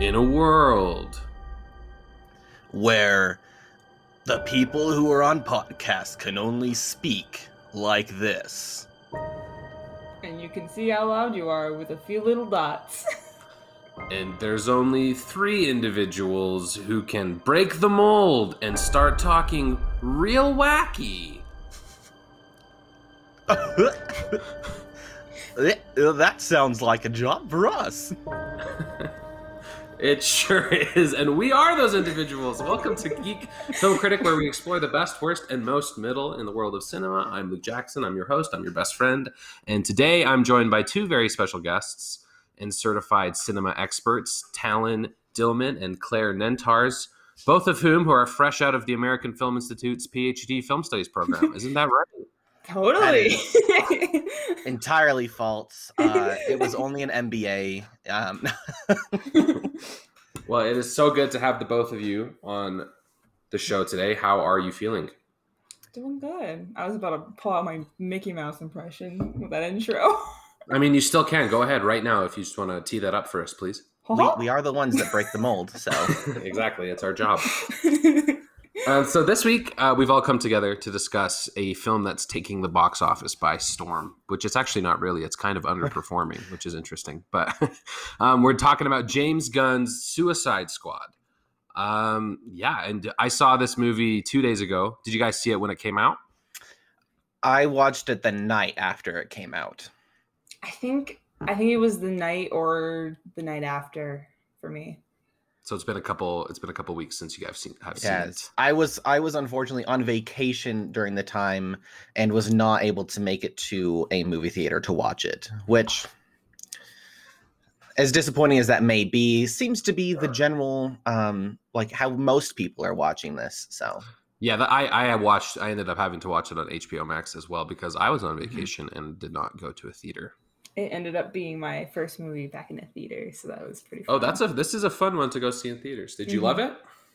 In a world where the people who are on podcasts can only speak like this. And you can see how loud you are with a few little dots. and there's only three individuals who can break the mold and start talking real wacky. that sounds like a job for us. It sure is, and we are those individuals. Welcome to Geek Film Critic, where we explore the best, worst, and most middle in the world of cinema. I'm Luke Jackson. I'm your host. I'm your best friend, and today I'm joined by two very special guests and certified cinema experts, Talon Dillman and Claire Nentars, both of whom who are fresh out of the American Film Institute's PhD Film Studies program. Isn't that right? Totally. entirely false. Uh, it was only an MBA. Um. well, it is so good to have the both of you on the show today. How are you feeling? Doing good. I was about to pull out my Mickey Mouse impression with that intro. I mean, you still can. Go ahead right now if you just want to tee that up for us, please. We, we are the ones that break the mold, so. exactly. It's our job. Uh, so this week uh, we've all come together to discuss a film that's taking the box office by storm, which it's actually not really. It's kind of underperforming, which is interesting. But um, we're talking about James Gunn's Suicide Squad. Um, yeah, and I saw this movie two days ago. Did you guys see it when it came out? I watched it the night after it came out. I think I think it was the night or the night after for me. So it's been a couple. It's been a couple weeks since you guys seen, have yes. seen it. I was I was unfortunately on vacation during the time and was not able to make it to a movie theater to watch it, which, as disappointing as that may be, seems to be the general um like how most people are watching this. So yeah, the, I I watched. I ended up having to watch it on HBO Max as well because I was on mm-hmm. vacation mm-hmm. and did not go to a theater it ended up being my first movie back in a theater, so that was pretty. Oh, fun. Oh, that's a this is a fun one to go see in theaters. Did you mm-hmm. love it?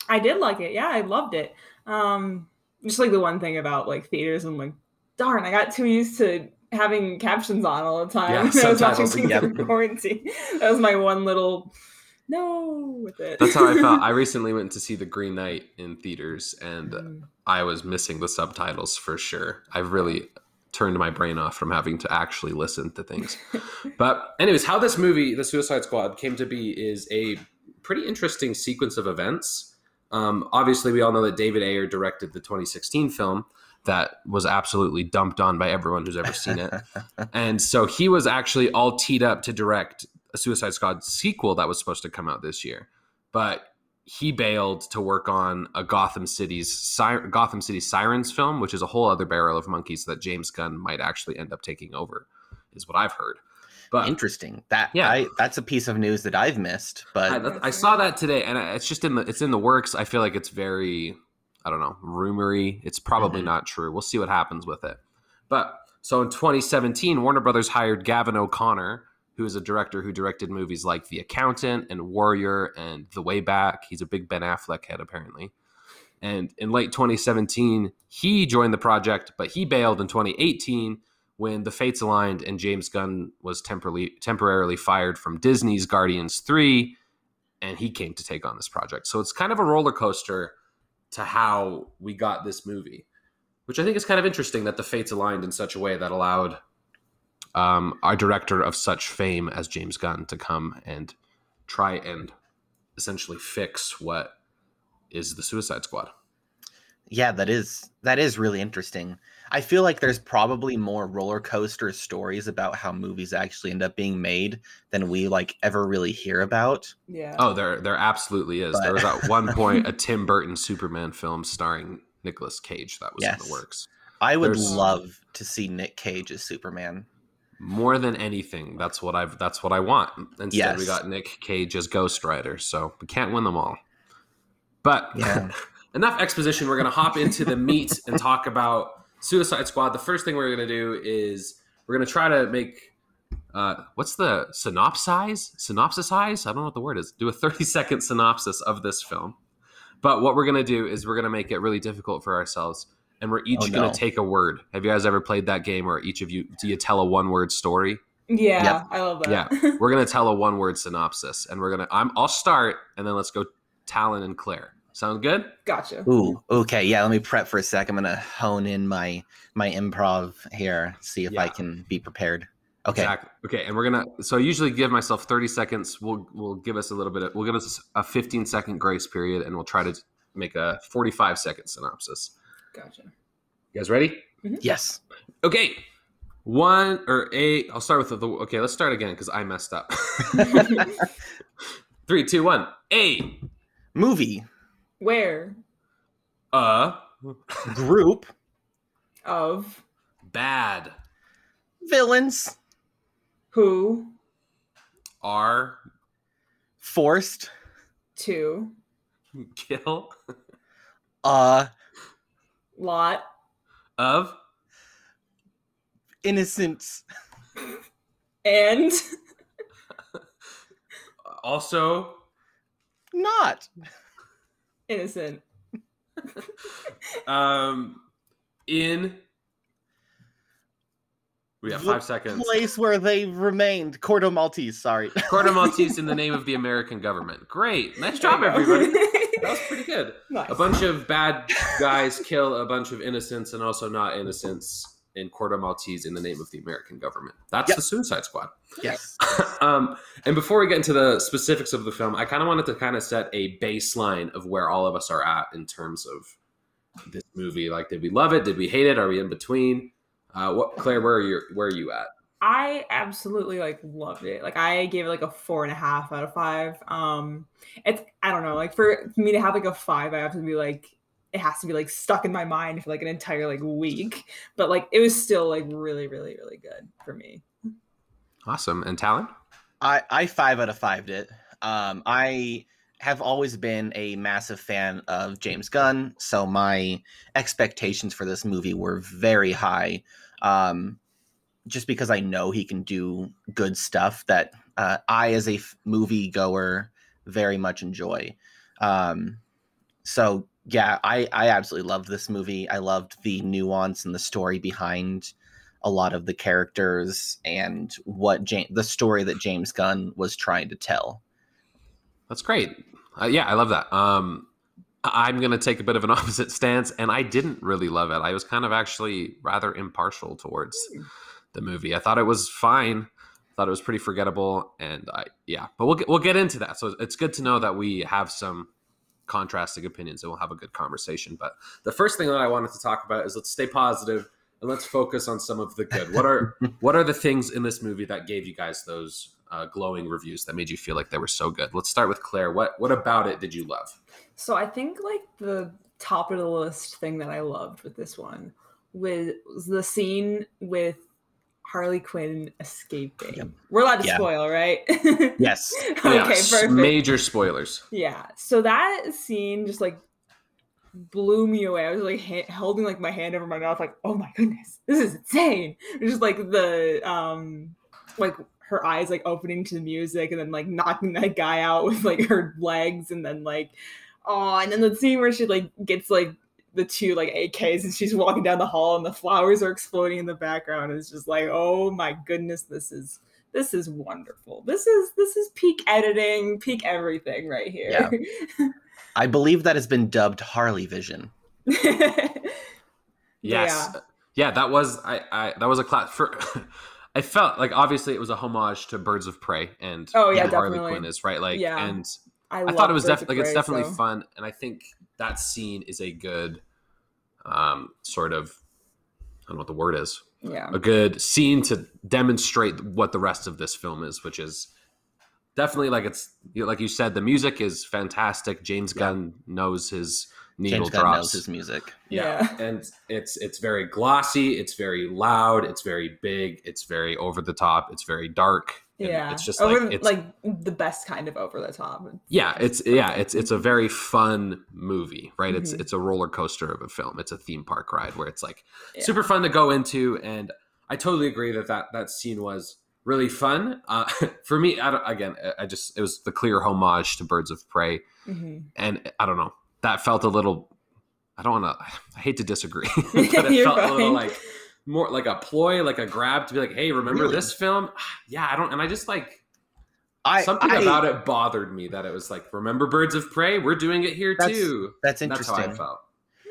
I did like it. Yeah, I loved it. Um, just like the one thing about like theaters, I'm like, darn, I got too used to having captions on all the time. Yeah, I was watching things yep. in quarantine. That was my one little no with it. That's how I felt. I recently went to see The Green Knight in theaters, and mm. I was missing the subtitles for sure. I really turned my brain off from having to actually listen to things. but anyways, how this movie, The Suicide Squad, came to be is a pretty interesting sequence of events. Um, obviously, we all know that David Ayer directed the 2016 film that was absolutely dumped on by everyone who's ever seen it. and so he was actually all teed up to direct a Suicide Squad sequel that was supposed to come out this year. But he bailed to work on a Gotham City's Gotham City Sirens film, which is a whole other barrel of monkeys that James Gunn might actually end up taking over, is what I've heard. But interesting that yeah, I, that's a piece of news that I've missed. But I, I, saw that today, and it's just in the it's in the works. I feel like it's very I don't know rumory. It's probably mm-hmm. not true. We'll see what happens with it. But so in 2017, Warner Brothers hired Gavin O'Connor who is a director who directed movies like The Accountant and Warrior and The Way Back. He's a big Ben Affleck head, apparently. And in late 2017, he joined the project, but he bailed in 2018 when the fates aligned and James Gunn was temporarily temporarily fired from Disney's Guardians 3 and he came to take on this project. So it's kind of a roller coaster to how we got this movie, which I think is kind of interesting that the fates aligned in such a way that allowed um, our director of such fame as James Gunn to come and try and essentially fix what is the Suicide Squad. Yeah, that is that is really interesting. I feel like there's probably more roller coaster stories about how movies actually end up being made than we like ever really hear about. Yeah. Oh, there there absolutely is. But... There was at one point a Tim Burton Superman film starring Nicolas Cage that was yes. in the works. I would there's... love to see Nick Cage as Superman more than anything that's what i've that's what i want. Instead yes. we got nick cage as ghost rider so we can't win them all. But yeah. enough exposition. We're to hop into the meat and talk about suicide squad. The first thing we're to do is we're to try to make uh, what's the synopsize? Synopsisize? I don't know what the word is. Do a 30 second synopsis of this film. But what we're going to do is we're going to make it really difficult for ourselves and we're oh, each oh, going to take a word. Have you guys ever played that game where each of you do you tell a one word story Yeah, yep. I love that. Yeah, we're gonna tell a one-word synopsis, and we're gonna. I'm. I'll start, and then let's go. Talon and Claire. Sound good? Gotcha. Ooh, okay. Yeah, let me prep for a sec. I'm gonna hone in my my improv here, see if yeah. I can be prepared. Okay. Exactly. Okay, and we're gonna. So I usually give myself 30 seconds. We'll we'll give us a little bit. Of, we'll give us a 15 second grace period, and we'll try to make a 45 second synopsis. Gotcha. You guys ready? Mm-hmm. Yes. Okay. One or eight. I'll start with the. Okay, let's start again because I messed up. Three, two, one. A movie. Where? A group of bad villains who are forced to kill a lot of innocence and also not innocent um in we have five seconds. Place where they remained. Corto Maltese, sorry. Corto Maltese in the name of the American government. Great. Nice job, everybody. That was pretty good. Nice. A bunch of bad guys kill a bunch of innocents and also not innocents in Corto Maltese in the name of the American government. That's yep. the Suicide Squad. Yes. um, and before we get into the specifics of the film, I kind of wanted to kind of set a baseline of where all of us are at in terms of this movie. Like, did we love it? Did we hate it? Are we in between? Uh, what Claire, where are you? Where are you at? I absolutely like loved it. Like I gave it like a four and a half out of five. Um, it's I don't know. Like for me to have like a five, I have to be like it has to be like stuck in my mind for like an entire like week. But like it was still like really, really, really good for me. Awesome. And Talon? I I five out of five it. Um, I have always been a massive fan of James Gunn, so my expectations for this movie were very high. Um, just because I know he can do good stuff that uh, I, as a f- movie goer, very much enjoy. Um, so yeah, I I absolutely loved this movie. I loved the nuance and the story behind a lot of the characters and what James, the story that James Gunn was trying to tell. That's great. Uh, yeah, I love that. Um, I'm going to take a bit of an opposite stance, and I didn't really love it. I was kind of actually rather impartial towards hmm. The movie. I thought it was fine. I thought it was pretty forgettable, and I yeah. But we'll get, we'll get into that. So it's good to know that we have some contrasting opinions, and we'll have a good conversation. But the first thing that I wanted to talk about is let's stay positive and let's focus on some of the good. What are what are the things in this movie that gave you guys those uh, glowing reviews that made you feel like they were so good. Let's start with Claire. What what about it did you love? So I think like the top of the list thing that I loved with this one was the scene with Harley Quinn escaping. Yep. We're allowed to yeah. spoil, right? yes. okay, yes. perfect. Major spoilers. Yeah. So that scene just like blew me away. I was like ha- holding like my hand over my mouth, like, oh my goodness, this is insane. It was just like the um like her eyes like opening to the music and then like knocking that guy out with like her legs and then like oh and then the scene where she like gets like the two like AKs and she's walking down the hall and the flowers are exploding in the background. It's just like, oh my goodness, this is this is wonderful. This is this is peak editing, peak everything right here. Yeah. I believe that has been dubbed Harley Vision. yes. Yeah. yeah, that was I, I that was a class for I felt like obviously it was a homage to Birds of Prey and oh yeah. Harley Quinn is right. Like yeah. and I, I thought it was definitely like it's definitely so. fun, and I think that scene is a good um, sort of I don't know what the word is. Yeah, a good scene to demonstrate what the rest of this film is, which is definitely like it's like you said, the music is fantastic. James yeah. Gunn knows his needle James drops. Gunn knows his music. Yeah. yeah. and it's it's very glossy. It's very loud. It's very big. It's very over the top. It's very dark. Yeah, it's just over, like it's like the best kind of over the top. Yeah, it's yeah, it's it's a very fun movie, right? Mm-hmm. It's it's a roller coaster of a film. It's a theme park ride where it's like yeah. super fun to go into, and I totally agree that that that scene was really fun. Uh, for me, I don't again, I just it was the clear homage to Birds of Prey, mm-hmm. and I don't know that felt a little. I don't want to. I hate to disagree, but it felt fine. a little like more like a ploy, like a grab to be like, hey, remember really? this film? yeah, I don't, and I just like. I, Something I, about it bothered me that it was like, remember Birds of Prey? We're doing it here that's, too. That's interesting. That's how I felt.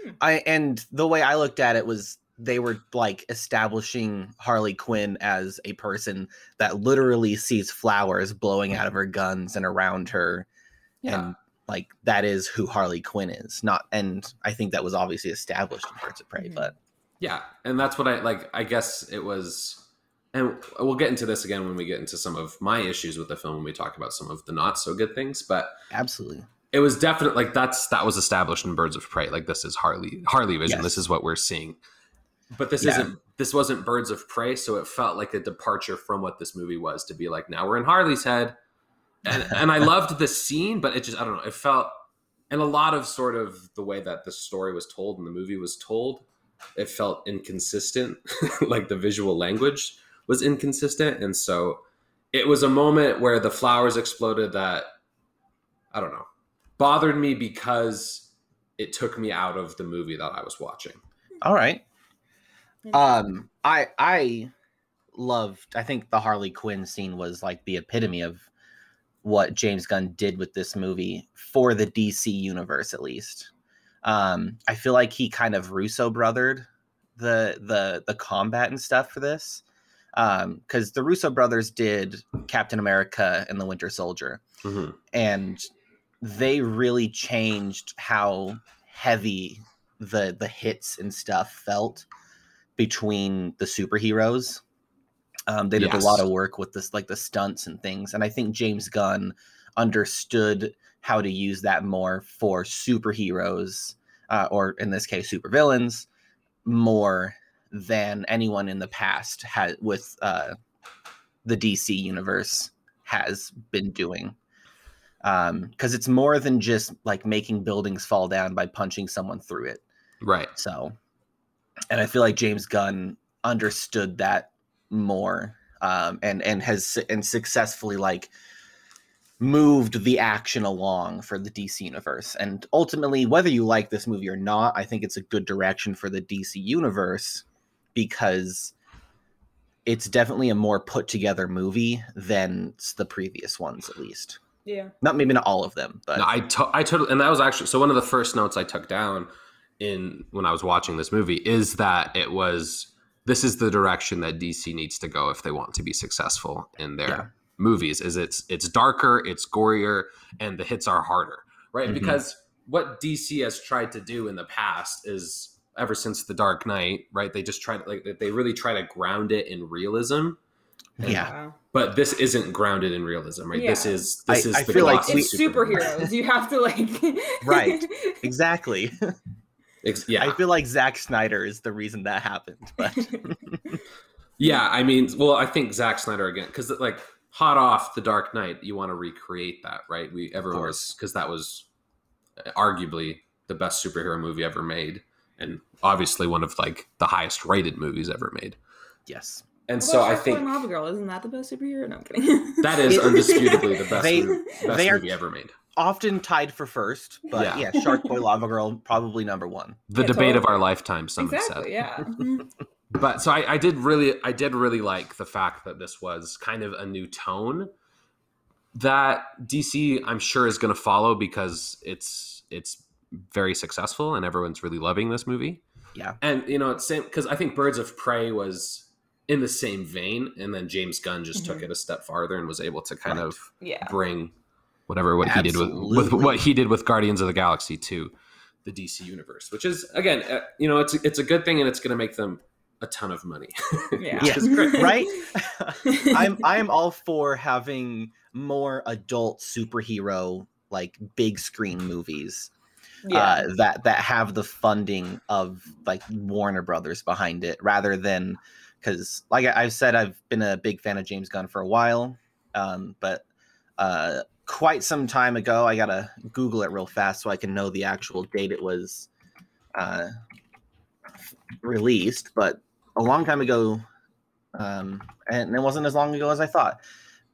Hmm. I and the way I looked at it was they were like establishing Harley Quinn as a person that literally sees flowers blowing out of her guns and around her. Yeah. And like that is who Harley Quinn is. Not and I think that was obviously established in Birds of Prey, hmm. but yeah, and that's what I like I guess it was and we'll get into this again when we get into some of my issues with the film when we talk about some of the not so good things, but Absolutely it was definitely like that's that was established in Birds of Prey. Like this is Harley Harley Vision. Yes. This is what we're seeing. But this yeah. isn't this wasn't Birds of Prey, so it felt like a departure from what this movie was to be like now we're in Harley's head. And and I loved the scene, but it just I don't know, it felt and a lot of sort of the way that the story was told and the movie was told, it felt inconsistent. like the visual language was inconsistent. And so it was a moment where the flowers exploded that I don't know bothered me because it took me out of the movie that I was watching. All right. Um, I I loved. I think the Harley Quinn scene was like the epitome of what James Gunn did with this movie for the DC universe, at least. Um, I feel like he kind of Russo brothered the the the combat and stuff for this um because the russo brothers did captain america and the winter soldier mm-hmm. and they really changed how heavy the the hits and stuff felt between the superheroes. Um, they did yes. a lot of work with this, like the stunts and things, and I think James Gunn understood how to use that more for superheroes, uh, or in this case, supervillains, more than anyone in the past had with uh, the DC universe has been doing because um, it's more than just like making buildings fall down by punching someone through it. Right. So, and I feel like James Gunn understood that more um, and and has and successfully like moved the action along for the DC universe. And ultimately, whether you like this movie or not, I think it's a good direction for the DC universe because it's definitely a more put together movie than the previous ones, at least. Yeah. Not maybe not all of them, but no, I to- I totally and that was actually so one of the first notes I took down in when I was watching this movie is that it was this is the direction that DC needs to go if they want to be successful in their yeah. movies. Is it's it's darker, it's gorier, and the hits are harder, right? Mm-hmm. Because what DC has tried to do in the past is ever since the Dark Knight, right? They just try to like they really try to ground it in realism yeah. But this isn't grounded in realism, right? Yeah. This is this I, is I feel like it's superheroes. you have to like Right. Exactly. yeah. I feel like Zack Snyder is the reason that happened. But Yeah, I mean, well, I think Zack Snyder again, because like hot off the Dark Knight, you want to recreate that, right? We everyone was because that was uh, arguably the best superhero movie ever made, and obviously one of like the highest rated movies ever made. Yes. And so I think Lava Girl isn't that the best superhero? No, I'm kidding. that is undisputably the best, they, movie, best they movie ever made. Often tied for first, but yeah, yeah Shark Boy Lava Girl probably number one. The yeah, debate totally. of our lifetime, some exactly, have said. Yeah. but so I, I did really, I did really like the fact that this was kind of a new tone that DC, I'm sure, is going to follow because it's it's very successful and everyone's really loving this movie. Yeah, and you know, it's same because I think Birds of Prey was in the same vein, and then James Gunn just mm-hmm. took it a step farther and was able to kind right. of yeah. bring whatever what Absolutely. he did with, with what he did with Guardians of the Galaxy to the DC universe, which is again, uh, you know, it's it's a good thing, and it's going to make them a ton of money. yeah, right. I'm I'm all for having more adult superhero like big screen movies. Yeah. Uh, that that have the funding of like Warner Brothers behind it, rather than because like I, have said, I've been a big fan of James Gunn for a while, um, but uh, quite some time ago, I gotta Google it real fast so I can know the actual date it was uh, released. But a long time ago, um, and it wasn't as long ago as I thought.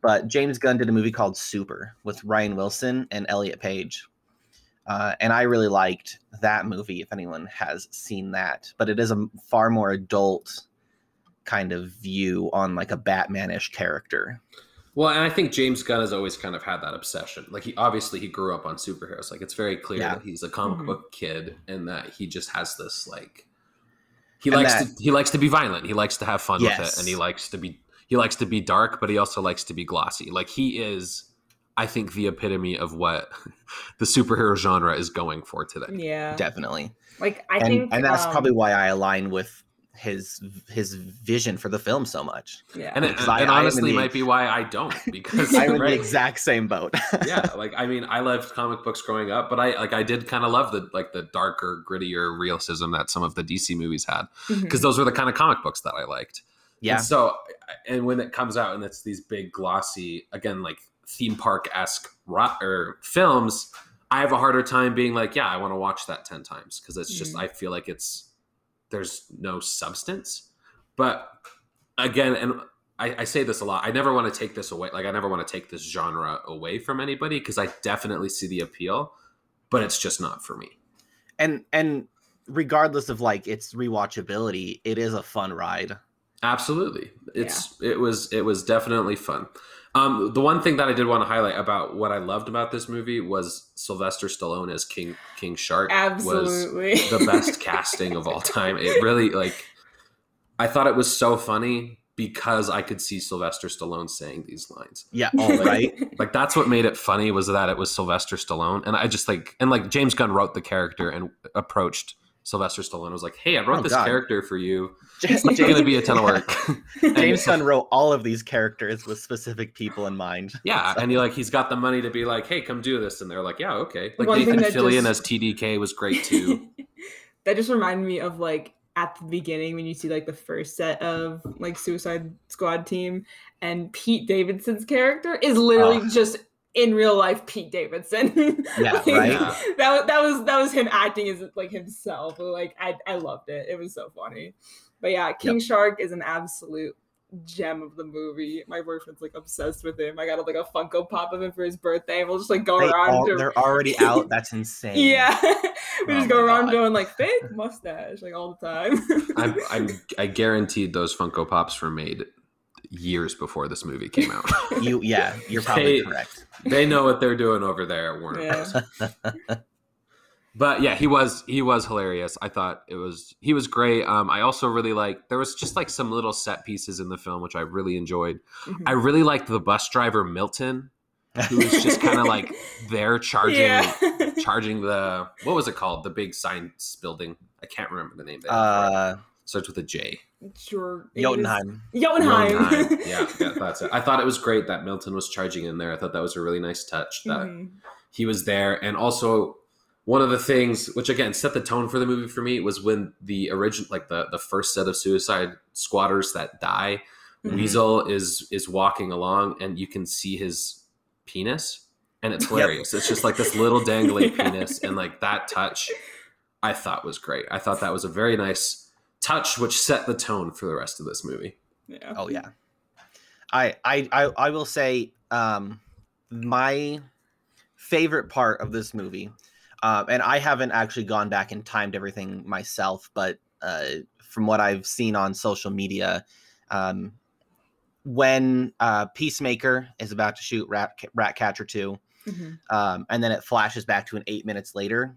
But James Gunn did a movie called Super with Ryan Wilson and Elliot Page. Uh, and I really liked that movie. If anyone has seen that, but it is a far more adult kind of view on like a Batmanish character. Well, and I think James Gunn has always kind of had that obsession. Like he obviously he grew up on superheroes. Like it's very clear Yeah. that he's a comic Mhm. book kid and that he just has this like he And likes that- to he likes to be violent. He likes to have fun with it and he likes to be he likes to be dark, but he also likes to be glossy. Like he is I think the epitome of what the superhero genre is going for today. Yeah. Definitely. Like I and think and that's um, probably why I align with his his vision for the film so much. yeah. And, it, Because I- and I am honestly the- might be why I don't because I'm in the exact same boat. yeah like i mean i loved comic books growing up but i like i did kind of love the like the darker grittier realism that some of the dc movies had because those were the kind of comic books that i liked yeah. and so and when it comes out and it's these big glossy again like theme park-esque ro- or films i have a harder time being like yeah i want to watch that 10 times because it's just Mhm. i feel like it's there's no substance but again and I, I say this a lot i never want to take this away like i never want to take this genre away from anybody because i definitely see the appeal but it's just not for me and and regardless of like its rewatchability, it is a fun ride. Absolutely. It's it was it was definitely fun. Um, the one thing that I did want to highlight about what I loved about this movie was Sylvester Stallone as King King Shark was the best casting of all time. It really like I thought it was so funny because I could see Sylvester Stallone saying these lines. Yeah, all right. Like that's what made it funny was that it was Sylvester Stallone and I just like and like James Gunn wrote the character and approached Sylvester Stallone was like, "Hey, I wrote Oh, this God. character for you. James, It's going to be a ton of work." James Gunn wrote all of these characters with specific people in mind. Yeah, and he like he's got the money to be like, hey, come do this, and they're like, yeah, okay. Like One Nathan Fillion just- as TDK was great too. that just reminded me of like at the beginning when you see like the first set of like Suicide Squad team and Pete Davidson's character is literally Oh. just in real life Pete Davidson. Yeah, Like, right? Yeah. That was that was that was him acting as like himself. Like I I loved it. It was so funny. But yeah, King Shark is an absolute gem of the movie. My boyfriend's like obsessed with him. I got like a Funko Pop of him for his birthday. and We'll just like go They around. all, to- they're already out. That's insane. yeah, we Oh just go oh around God. doing like fake mustache like all the time. I'm, I'm I guaranteed those Funko Pops were made years before this movie came out. You yeah, you're probably They- correct. they know what they're doing over there at Warner Yeah. Bros. But yeah, he was he was hilarious. I thought it was he was great. Um, I also really like there was just like some little set pieces in the film which I really enjoyed. Mhm. I really liked the bus driver Milton, who was just kind of like there charging yeah. charging the what was it called the big science building i can't remember the name there uh starts with a j sure. it Jotunheim. Jotunheim. Jotunheim. yeah, yeah that's it i thought it was great that milton was charging in there i thought that was a really nice touch that Mhm. he was there and also one of the things which again set the tone for the movie for me was when the original like the the first set of suicide squatters that die Mhm. weasel is is walking along and you can see his penis and it's Yep. hilarious it's just like this little dangly Yeah. penis and like that touch i thought was great i thought that was a very nice touch which set the tone for the rest of this movie Yeah. Oh yeah. I I I, I will say um my favorite part of this movie, um, and I haven't actually gone back and timed everything myself, but uh, from what I've seen on social media, um, when uh, Peacemaker is about to shoot Rat Ratcatcher two, Mhm. um, and then it flashes back to an eight minutes later.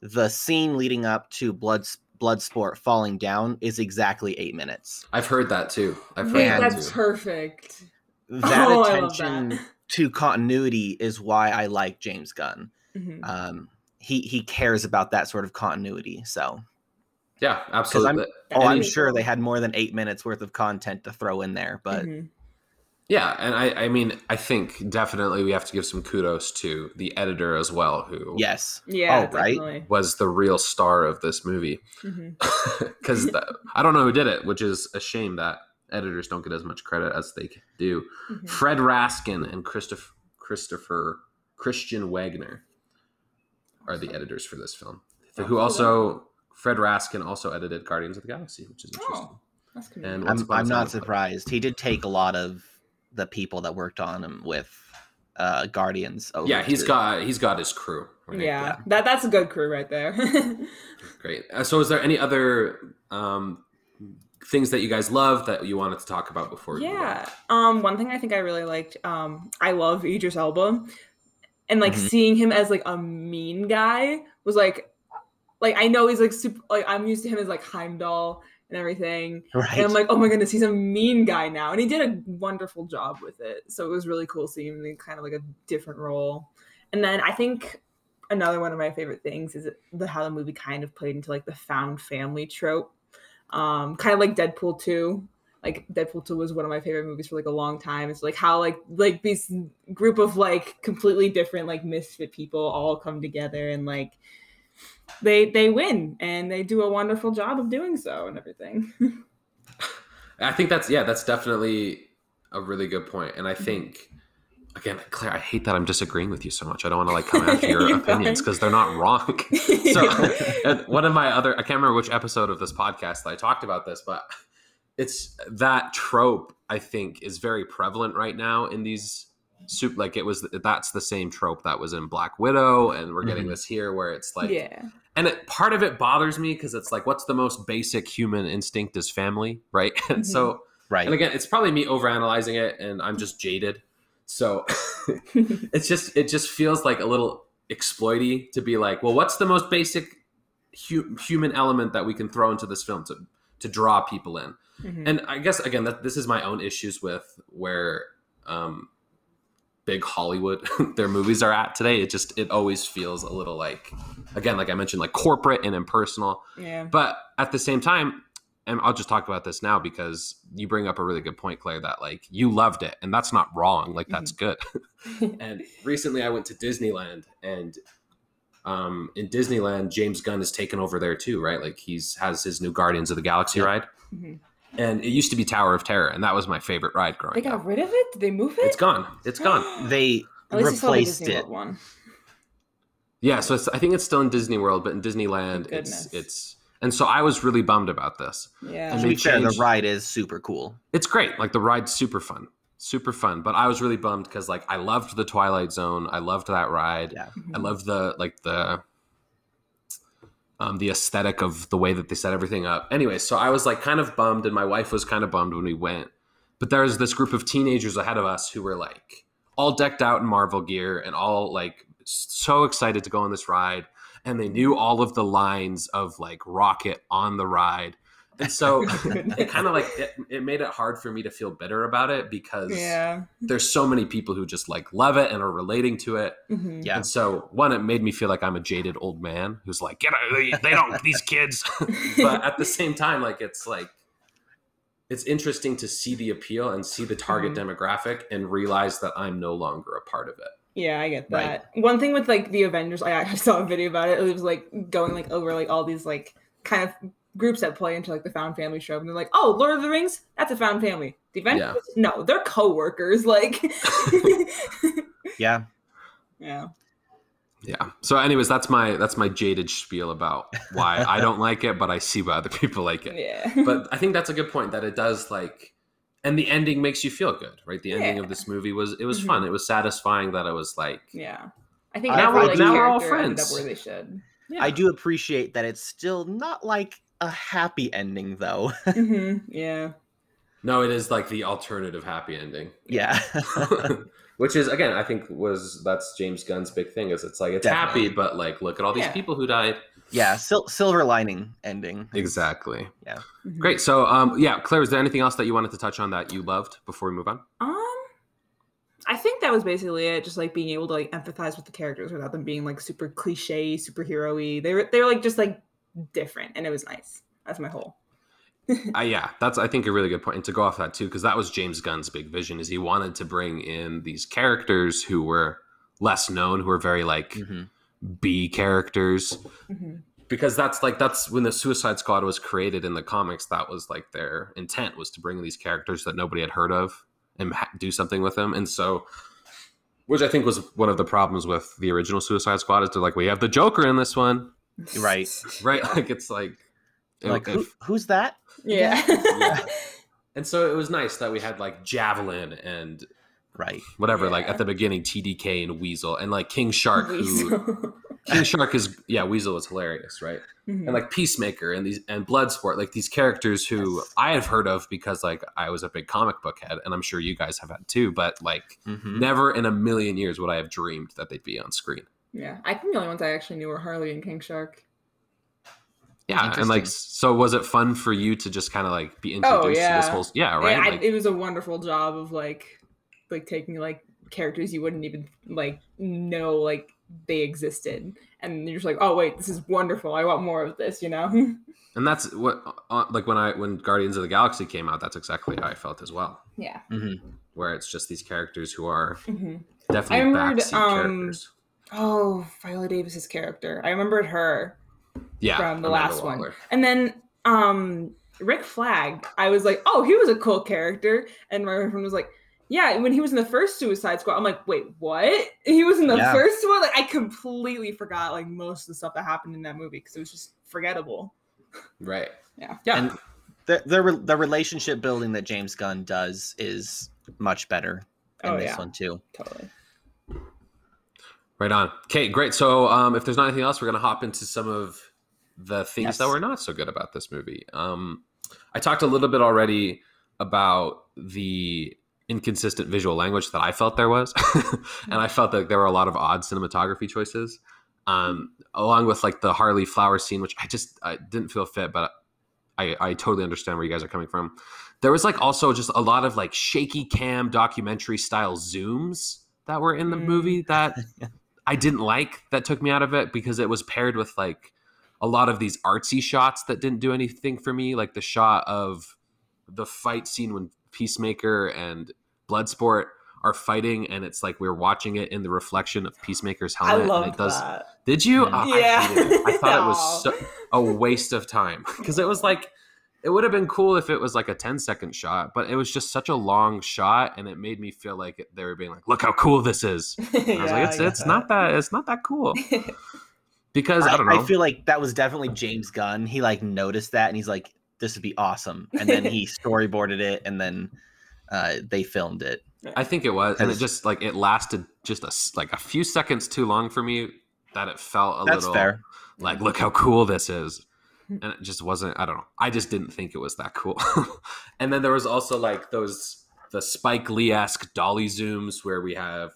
The scene leading up to blood Bloodsport falling down is exactly eight minutes. i've heard that too i've heard Wait, that that's too perfect. That Oh, attention that. to continuity is why I like James Gunn. Mhm. Um, he he cares about that sort of continuity. So, yeah absolutely oh, I'm sure they had more than eight minutes worth of content to throw in there, but Mhm. Yeah, and I, I mean, I think definitely we have to give some kudos to the editor as well, who yes, Yeah, Oh, right? was the real star of this movie. Because I don't know who did it, which is a shame that editors don't get as much credit as they do. Mhm. Fred Raskin and Christopher Christopher Christian Wagner are the editors for this film. Oh, who cool. also Fred Raskin also edited Guardians of the Galaxy, which is Oh, interesting. That's And convenient. Once I'm Upon a I'm not in Hollywood. surprised. He did take a lot of the people that worked on him with uh Guardians. Over Yeah, he's to- got he's got his crew. right? yeah, yeah. that that's a good crew right there. Great. Uh, so, is there any other um, things that you guys love that you wanted to talk about before. Yeah. Um, one thing I think I really liked. Um, I love Idris Elba, and like mm-hmm. seeing him as like a mean guy was like, like I know he's like super. Like I'm used to him as like Heimdall and everything. Right. And I'm like, oh my goodness, he's a mean guy now, and he did a wonderful job with it. So it was really cool seeing him in kind of like a different role. And then I think another one of my favorite things is the how the movie kind of played into like the found family trope um, kind of like Deadpool 2. Like Deadpool 2 was one of my favorite movies for like a long time. It's like how like like this group of like completely different like misfit people all come together and like they they win and they do a wonderful job of doing so and everything. I think that's yeah, that's definitely a really good point. And I think again, Claire, I hate that I'm disagreeing with you so much. I don't want to like come after your opinions because they're not wrong. so, one of my other, I can't remember which episode of this podcast that I talked about this, but it's that trope. I think is very prevalent right now in these soup. Like it was, that's the same trope that was in Black Widow, and we're getting mm-hmm. this here where it's like, yeah. And it, part of it bothers me because it's like, what's the most basic human instinct is family, right? And mm-hmm. so, right. And again, it's probably me overanalyzing it, and I'm just jaded so it's just it just feels like a little exploity to be like, well, what's the most basic hu- human element that we can throw into this film to to draw people in? Mm-hmm. And I guess again, that this is my own issues with where um, big Hollywood their movies are at today. It just it always feels a little like again, like I mentioned, like corporate and impersonal. Yeah. But at the same time, and I'll just talk about this now because you bring up a really good point, Claire, that like you loved it and that's not wrong. Like that's mm-hmm. good. and recently I went to Disneyland and um, in Disneyland, James Gunn has taken over there too, right? Like he's has his new Guardians of the Galaxy yeah. ride. Mm-hmm. And it used to be Tower of Terror, and that was my favorite ride growing up. They got up. rid of it? Did they move it? It's gone. It's gone. they replaced it. One. Yeah, so I think it's still in Disney World, but in Disneyland, it's it's and so I was really bummed about this. Yeah. And to be fair, the ride is super cool. It's great. Like the ride's super fun. Super fun. But I was really bummed because like I loved the Twilight Zone. I loved that ride. Yeah. I loved the like the um, the aesthetic of the way that they set everything up. Anyway, so I was like kind of bummed, and my wife was kind of bummed when we went. But there was this group of teenagers ahead of us who were like all decked out in Marvel gear and all like so excited to go on this ride and they knew all of the lines of like Rocket on the ride. And so it kind of like it, it, made it hard for me to feel bitter about it because yeah. there's so many people who just like love it and are relating to it. Mm-hmm. Yeah. And so one, it made me feel like I'm a jaded old man who's like, get out, they don't these kids. but at the same time, like it's like it's interesting to see the appeal and see the target mm-hmm. demographic and realize that I'm no longer a part of it. Yeah, I get that. Right. One thing with like the Avengers, I actually saw a video about it. It was like going like over like all these like kind of groups that play into like the found family show, and they're like, "Oh, Lord of the Rings, that's a found family." The Avengers, yeah. no, they're co-workers. Like, yeah, yeah, yeah. So, anyways, that's my that's my jaded spiel about why I don't like it, but I see why other people like it. Yeah. But I think that's a good point that it does like and the ending makes you feel good, right? The ending yeah. of this movie was it was mm-hmm. fun. It was satisfying that it was like yeah. I think now, we're, now we're all friends. where they should. Yeah. I do appreciate that it's still not like a happy ending though. mm-hmm. Yeah. No, it is like the alternative happy ending. Yeah. Which is again, I think was that's James Gunn's big thing is it's like it's Definitely. happy, but like look at all these yeah. people who died yeah sil- silver lining ending exactly yeah mm-hmm. great so um yeah claire is there anything else that you wanted to touch on that you loved before we move on um i think that was basically it just like being able to like empathize with the characters without them being like super cliche superhero-y they were they were like just like different and it was nice that's my whole uh, yeah that's i think a really good point. point and to go off that too because that was james gunn's big vision is he wanted to bring in these characters who were less known who were very like mm-hmm B characters. Mm-hmm. Because that's like that's when the Suicide Squad was created in the comics. That was like their intent was to bring these characters that nobody had heard of and ha- do something with them. And so, which I think was one of the problems with the original Suicide Squad is to like we have the Joker in this one, right? Right? Like it's like like if, who, who's that? Yeah. yeah. And so it was nice that we had like Javelin and right whatever yeah. like at the beginning tdk and weasel and like king shark who King Shark is yeah, Weasel was hilarious, right? Mhm. And like Peacemaker and these and Bloodsport, like these characters who Yes. I have heard of because like I was a big comic book head, and I'm sure you guys have had too. But like, Mhm. never in a million years would I have dreamed that they'd be on screen. Yeah, I think the only ones I actually knew were Harley and King Shark. Yeah, and like, so was it fun for you to just kind of like be introduced to this Oh, whole? Yeah, right. Yeah, I, Like- it was a wonderful job of like, like taking like characters you wouldn't even like know like they existed, and you're just like, oh wait, this is wonderful. I want more of this, you know? and that's what uh, like when I when Guardians of the Galaxy came out, that's exactly how I felt as well. yeah. Mhm. Where it's just these characters who are hmm definitely remembered, backseat um, characters. Oh, Viola Davis's character. I remembered her Yeah, from the last one. Waller. And then um Rick Flag, I was like, oh, he was a cool character. And my friend was like, yeah, when he was in the first Suicide Squad, I'm like, wait, what? He was in the Yeah. first one? Like, I completely forgot like most of the stuff that happened in that movie because it was just forgettable. Right. Yeah. Yeah. And the the re- the relationship building that James Gunn does is much better in Oh, this yeah. one too. Totally. Right on. Okay, great. So, um, if there's not anything else, we're going to hop into some of the things Yes. that were not so good about this movie. Um, I talked a little bit already about the inconsistent visual language that I felt there was, and I felt that there were a lot of odd cinematography choices, um, along with like the Harley flower scene, which I just I didn't feel fit, but I, I totally understand where you guys are coming from. There was like also just a lot of like shaky cam documentary style zooms that were in the Mm. movie that I didn't like that took me out of it because it was paired with like a lot of these artsy shots that didn't do anything for me, like the shot of the fight scene when Peacemaker and Bloodsport are fighting, and it's like we're watching it in the reflection of Peacemaker's I helmet. and love it does. that. Did you? Mhm. Oh, I, Yeah. hated it. I thought it was so, a waste of time because it was like it would have been cool if it was like a 10 second shot, but it was just such a long shot, and it made me feel like they were being like, "Look how cool this is." And I was like, "It's it's not that it's not that cool." Because I, don't know. feel like that was definitely James Gunn. He like noticed that and he's like, "This would be awesome," and then he storyboarded it, and then uh, they filmed it. I think it was, and it just like it lasted just a s- like a few seconds too long for me. That it felt a That's little fair. like, look how cool this is, and it just wasn't. I don't know. I just didn't think it was that cool. and then there was also like those the Spike Lee esque dolly zooms where we have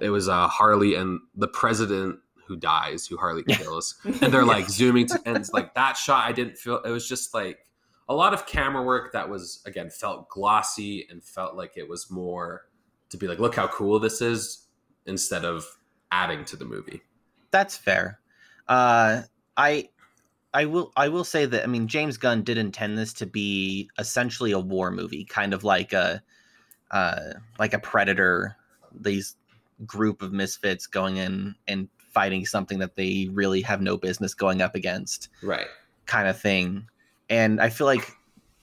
it was uh, Harley and the president who dies, who Harley kills, and they're like zooming to and it's like that shot. I didn't feel it was just like a lot of camera work that was again felt glossy and felt like it was more to be like, look how cool this is, instead of adding to the movie. That's fair. Uh, I I will I will say that I mean James Gunn did intend this to be essentially a war movie, kind of like a uh, like a predator. These group of misfits going in and fighting something that they really have no business going up against, Right. kind of thing. And I feel like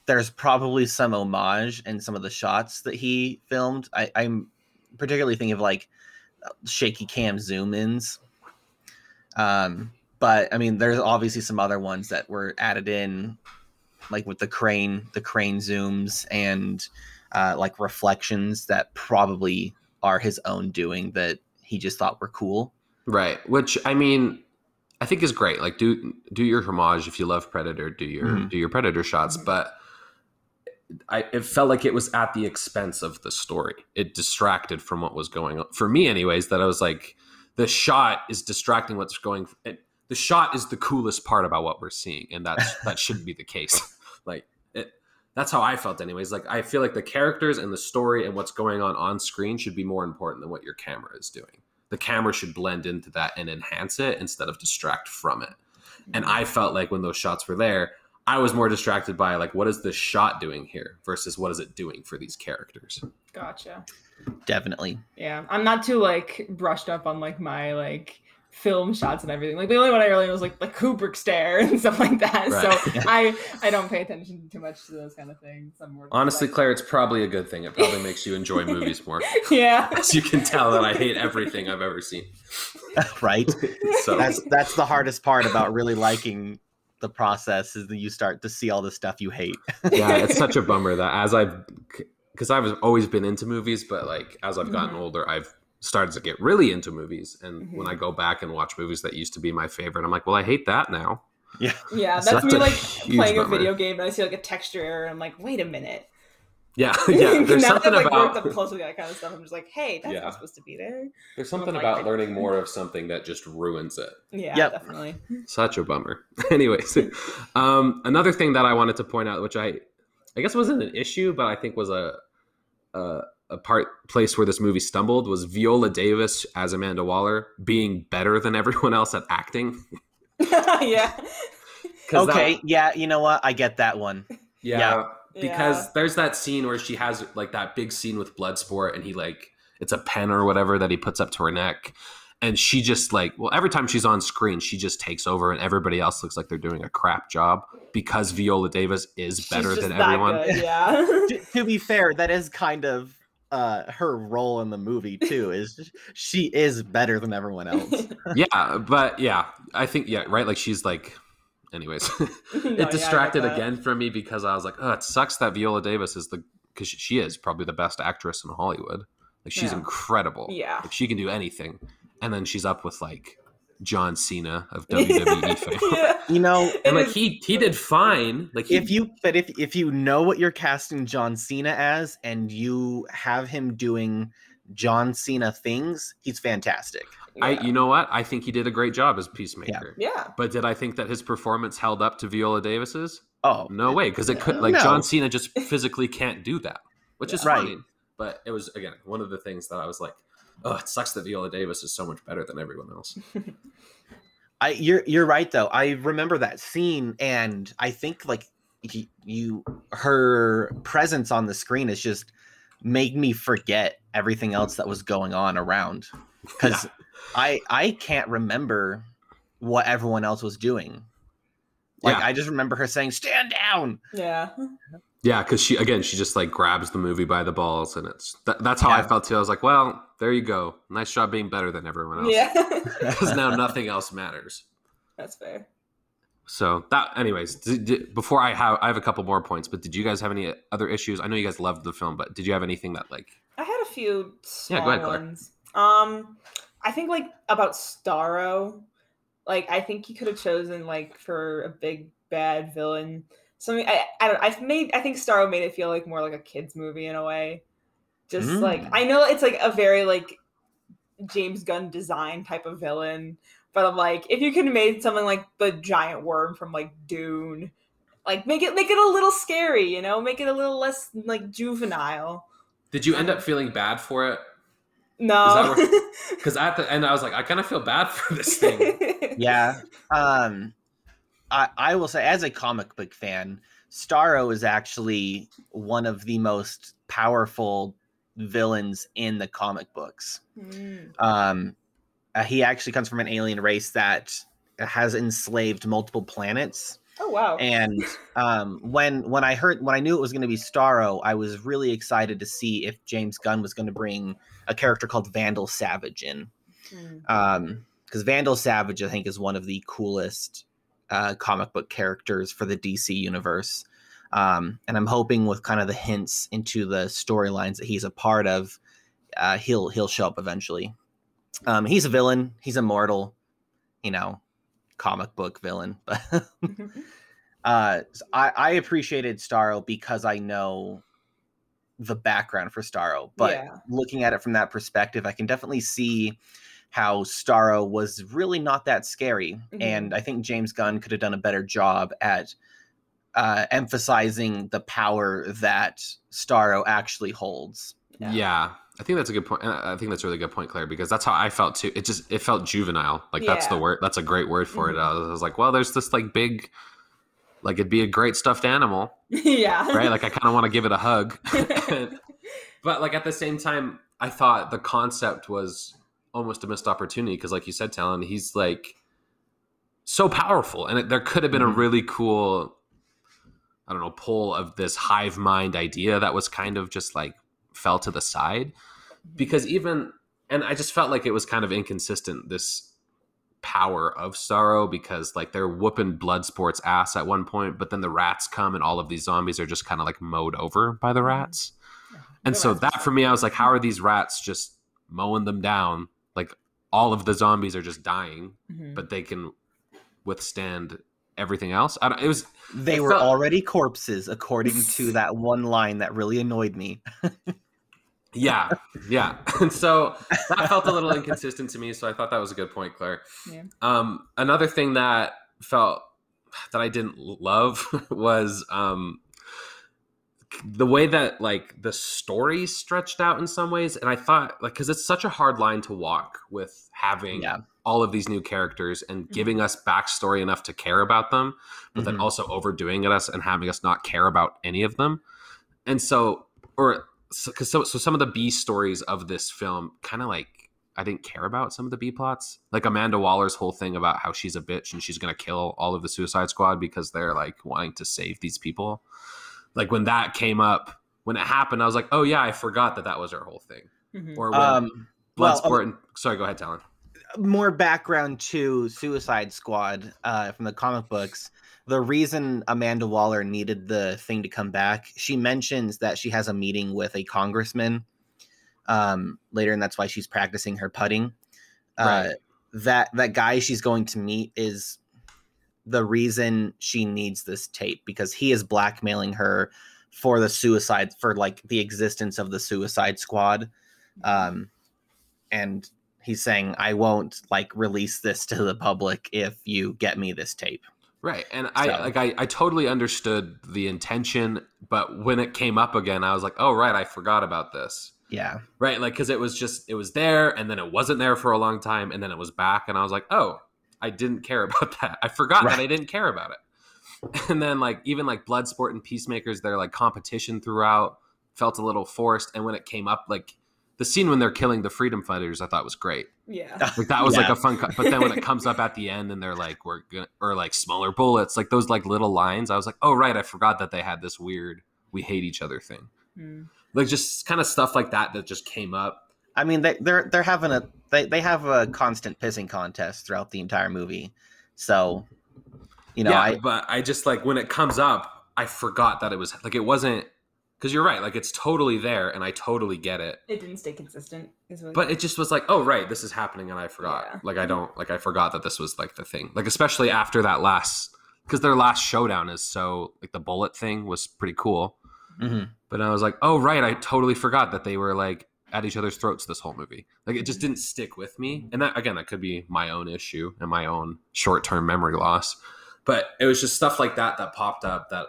there's probably some homage in some of the shots that he filmed. I, I'm particularly thinking of like shaky cam zoom ins. Um, but I mean, there's obviously some other ones that were added in, like with the crane, the crane zooms and uh, like reflections that probably are his own doing that he just thought were cool. Right. Which I mean, I think is great. Like do do your homage if you love Predator, do your Mhm. do your Predator shots, but I it felt like it was at the expense of the story. It distracted from what was going on. For me anyways, that I was like the shot is distracting what's going it, the shot is the coolest part about what we're seeing and that's that shouldn't be the case. like it that's how I felt anyways. Like I feel like the characters and the story and what's going on on screen should be more important than what your camera is doing the camera should blend into that and enhance it instead of distract from it. And I felt like when those shots were there, I was more distracted by like what is this shot doing here versus what is it doing for these characters. Gotcha. Definitely. Yeah, I'm not too like brushed up on like my like film shots and everything. Like the only one I really know was like the Kubrick stare and stuff like that. Right. So I I don't pay attention too much to those kind of things. I'm more Honestly, like- Claire, it's probably a good thing. It probably makes you enjoy movies more. yeah. As you can tell that I hate everything I've ever seen. right. So that's that's the hardest part about really liking the process is that you start to see all the stuff you hate. yeah, it's such a bummer that as I've because I've always been into movies, but like as I've gotten Mhm. older, I've started to get really into movies. And Mhm. when I go back and watch movies that used to be my favorite, I'm like, well, I hate that now. Yeah. Yeah, So that's that's me like huge playing a video game and I see like a texture error. And I'm like, wait a minute. Yeah, yeah. There's now something that I've like, about worked up close with that kind of stuff, I'm just like, hey, that's Yeah. not supposed to be there. there's something like about it. learning more of something that just ruins it. Yeah, Yep. definitely. Such a bummer. Anyways, um, another thing that I wanted to point out, which I, I guess wasn't an issue, but I think was a, a, a part place where this movie stumbled was Viola Davis as Amanda Waller being better than everyone else at acting. yeah. 'Cause that- Okay, yeah, you know what? I get that one. yeah, Yeah. because Yeah. there's that scene where she has like that big scene with Bloodsport, and he like it's a pen or whatever that he puts up to her neck. And she just like, well, every time she's on screen, she just takes over, and everybody else looks like they're doing a crap job because Viola Davis is better than everyone. good, Yeah. to, to be fair, that is kind of uh her role in the movie too. Is she is better than everyone else. yeah but yeah i think yeah right like she's like anyways No, yeah, I it get distracted that. again from me because i was like oh it sucks that viola davis is the because she is probably the best actress in hollywood like she's Yeah. incredible Yeah. like she can do anything and then she's up with like john cena of wwe fame yeah. You know, and like he he did fine like he, if you but if if you know what you're casting John Cena as and you have him doing John Cena things, he's fantastic. i you know what i think he did a great job as peacemaker yeah. but did i think that his performance held up to viola davis's Oh, No way, because it could like No. John Cena just physically can't do that, which is Right. fine. But it was again one of the things that I was like, oh, it sucks that Viola Davis is so much better than everyone else. I you're you're right though. I remember that scene, and I think like you, you her presence on the screen is just made me forget everything else that was going on around because I I can't remember what everyone else was doing. Like Yeah. I just remember her saying "Stand down." Yeah. Yeah, because she again she just like grabs the movie by the balls, and it's that, that's how I felt too. I was like, well, there you go, nice job being better than everyone else. Yeah. because now nothing else matters. That's fair. So that, anyways, did, did- before I have I have a couple more points, but did you guys have any other issues? I know you guys loved the film, but did you have anything that like I had a few Yeah, go ahead, Claire. ones. Um, I think like about Starro, like I think he could have chosen like for a big bad villain. Something I I don't I've made I think Starro made it feel like more like a kids movie in a way. Just like Mm. I know it's like a very like James Gunn design type of villain, but I'm like if you could have made something like the giant worm from like Dune, like make it make it a little scary, you know, make it a little less like juvenile. did you end up feeling bad for it? No. Because at the end I was like, I kind of feel bad for this thing. yeah um i i will say as a comic book fan starro is actually one of the most powerful villains in the comic books Mm. um uh, he actually comes from an alien race that has enslaved multiple planets Oh wow. and um when when i heard when i knew it was going to be starro i was really excited to see if james gunn was going to bring a character called vandal savage in Mm. um because vandal savage i think is one of the coolest uh comic book characters for the dc universe um and i'm hoping with kind of the hints into the storylines that he's a part of uh he'll he'll show up eventually. Um he's a villain. He's immortal you know comic book villain but uh I, I appreciated starro because i know the background for starro but Yeah. looking at it from that perspective i can definitely see how starro was really not that scary. And i think james gunn could have done a better job at uh, emphasizing the power that starro actually holds Yeah. I think that's a good point. I think that's a really good point, Claire, because that's how I felt too. It just it felt juvenile. Like that's the word. That's a great word for Mhm. it. I was, I was like, well, there's this like big, like it'd be a great stuffed animal, yeah. right? Like I kind of want to give it a hug, but like at the same time, I thought the concept was almost a missed opportunity because, like you said, Talon, he's like so powerful, and it, there could have been Mhm. a really cool, I don't know, pull of this hive mind idea that was kind of just like fell to the side. Because even and I just felt like it was kind of inconsistent this power of Starro because like they're whooping Bloodsport's ass at one point but then the rats come and all of these zombies are just kind of like mowed over by the rats. And so that for me I was like how are these rats just mowing them down. Like all of the zombies are just dying, Mhm. but they can withstand everything else. I don't, it was They It were felt- already corpses, according to that one line that really annoyed me. yeah, yeah. And so that felt a little inconsistent to me. So I thought that was a good point, Claire. Yeah. Um, another thing that felt that I didn't love was um, the way that like the story stretched out in some ways, and I thought like because it's such a hard line to walk with having Yeah. all of these new characters and giving us backstory enough to care about them, but then Mhm. also overdoing it us and having us not care about any of them. And so, or because so, so some of the B stories of this film kind of like I didn't care about some of the B plots, like Amanda Waller's whole thing about how she's a bitch and she's gonna kill all of the Suicide Squad because they're like wanting to save these people. Like when that came up, when it happened, I was like, oh yeah, I forgot that that was her whole thing. Mhm. Or when Um, well, Bloodsport. and, sorry, go ahead, Talon. more background to Suicide Squad uh, from the comic books. The reason Amanda Waller needed the thing to come back, she mentions that she has a meeting with a congressman um, later, and that's why she's practicing her putting. Uh, Right. that that guy she's going to meet is the reason she needs this tape because he is blackmailing her for the suicide for like the existence of the Suicide Squad. Um, and he's saying i won't like release this to the public if you get me this tape Right. And I like I, I totally understood the intention, but when it came up again, I was like, oh right, I forgot about this. yeah Right. Like because it was just it was there and then it wasn't there for a long time and then it was back and I was like, oh, I didn't care about that. I forgot that I didn't care about it. And then like even like Bloodsport and Peacemakers, their like competition throughout felt a little forced. And when it came up, like the scene when they're killing the freedom fighters, I thought was great. Yeah. Like that was like a fun, co- but then when it comes up at the end and they're like, we're gonna, or like smaller bullets, like those like little lines, I was like, oh right, I forgot that they had this weird we hate each other thing. Mm. Like just kind of stuff like that that just came up. I mean they, they're they're having a they, they have a constant pissing contest throughout the entire movie so you know yeah, i but I just like when it comes up, I forgot that it was like it wasn't because you're right, like it's totally there and I totally get it. It didn't stay consistent. Is what But it just was like, oh right, this is happening, and I forgot. Yeah. Like I don't like I forgot that this was like the thing. Like especially after that last because their last showdown is so like the bullet thing was pretty cool. Mhm. But I was like, oh right, I totally forgot that they were like at each other's throats this whole movie. Like it just mm-hmm. didn't stick with me. Mm-hmm. And that again, that could be my own issue and my own short term memory loss. But it was just stuff like that that popped up that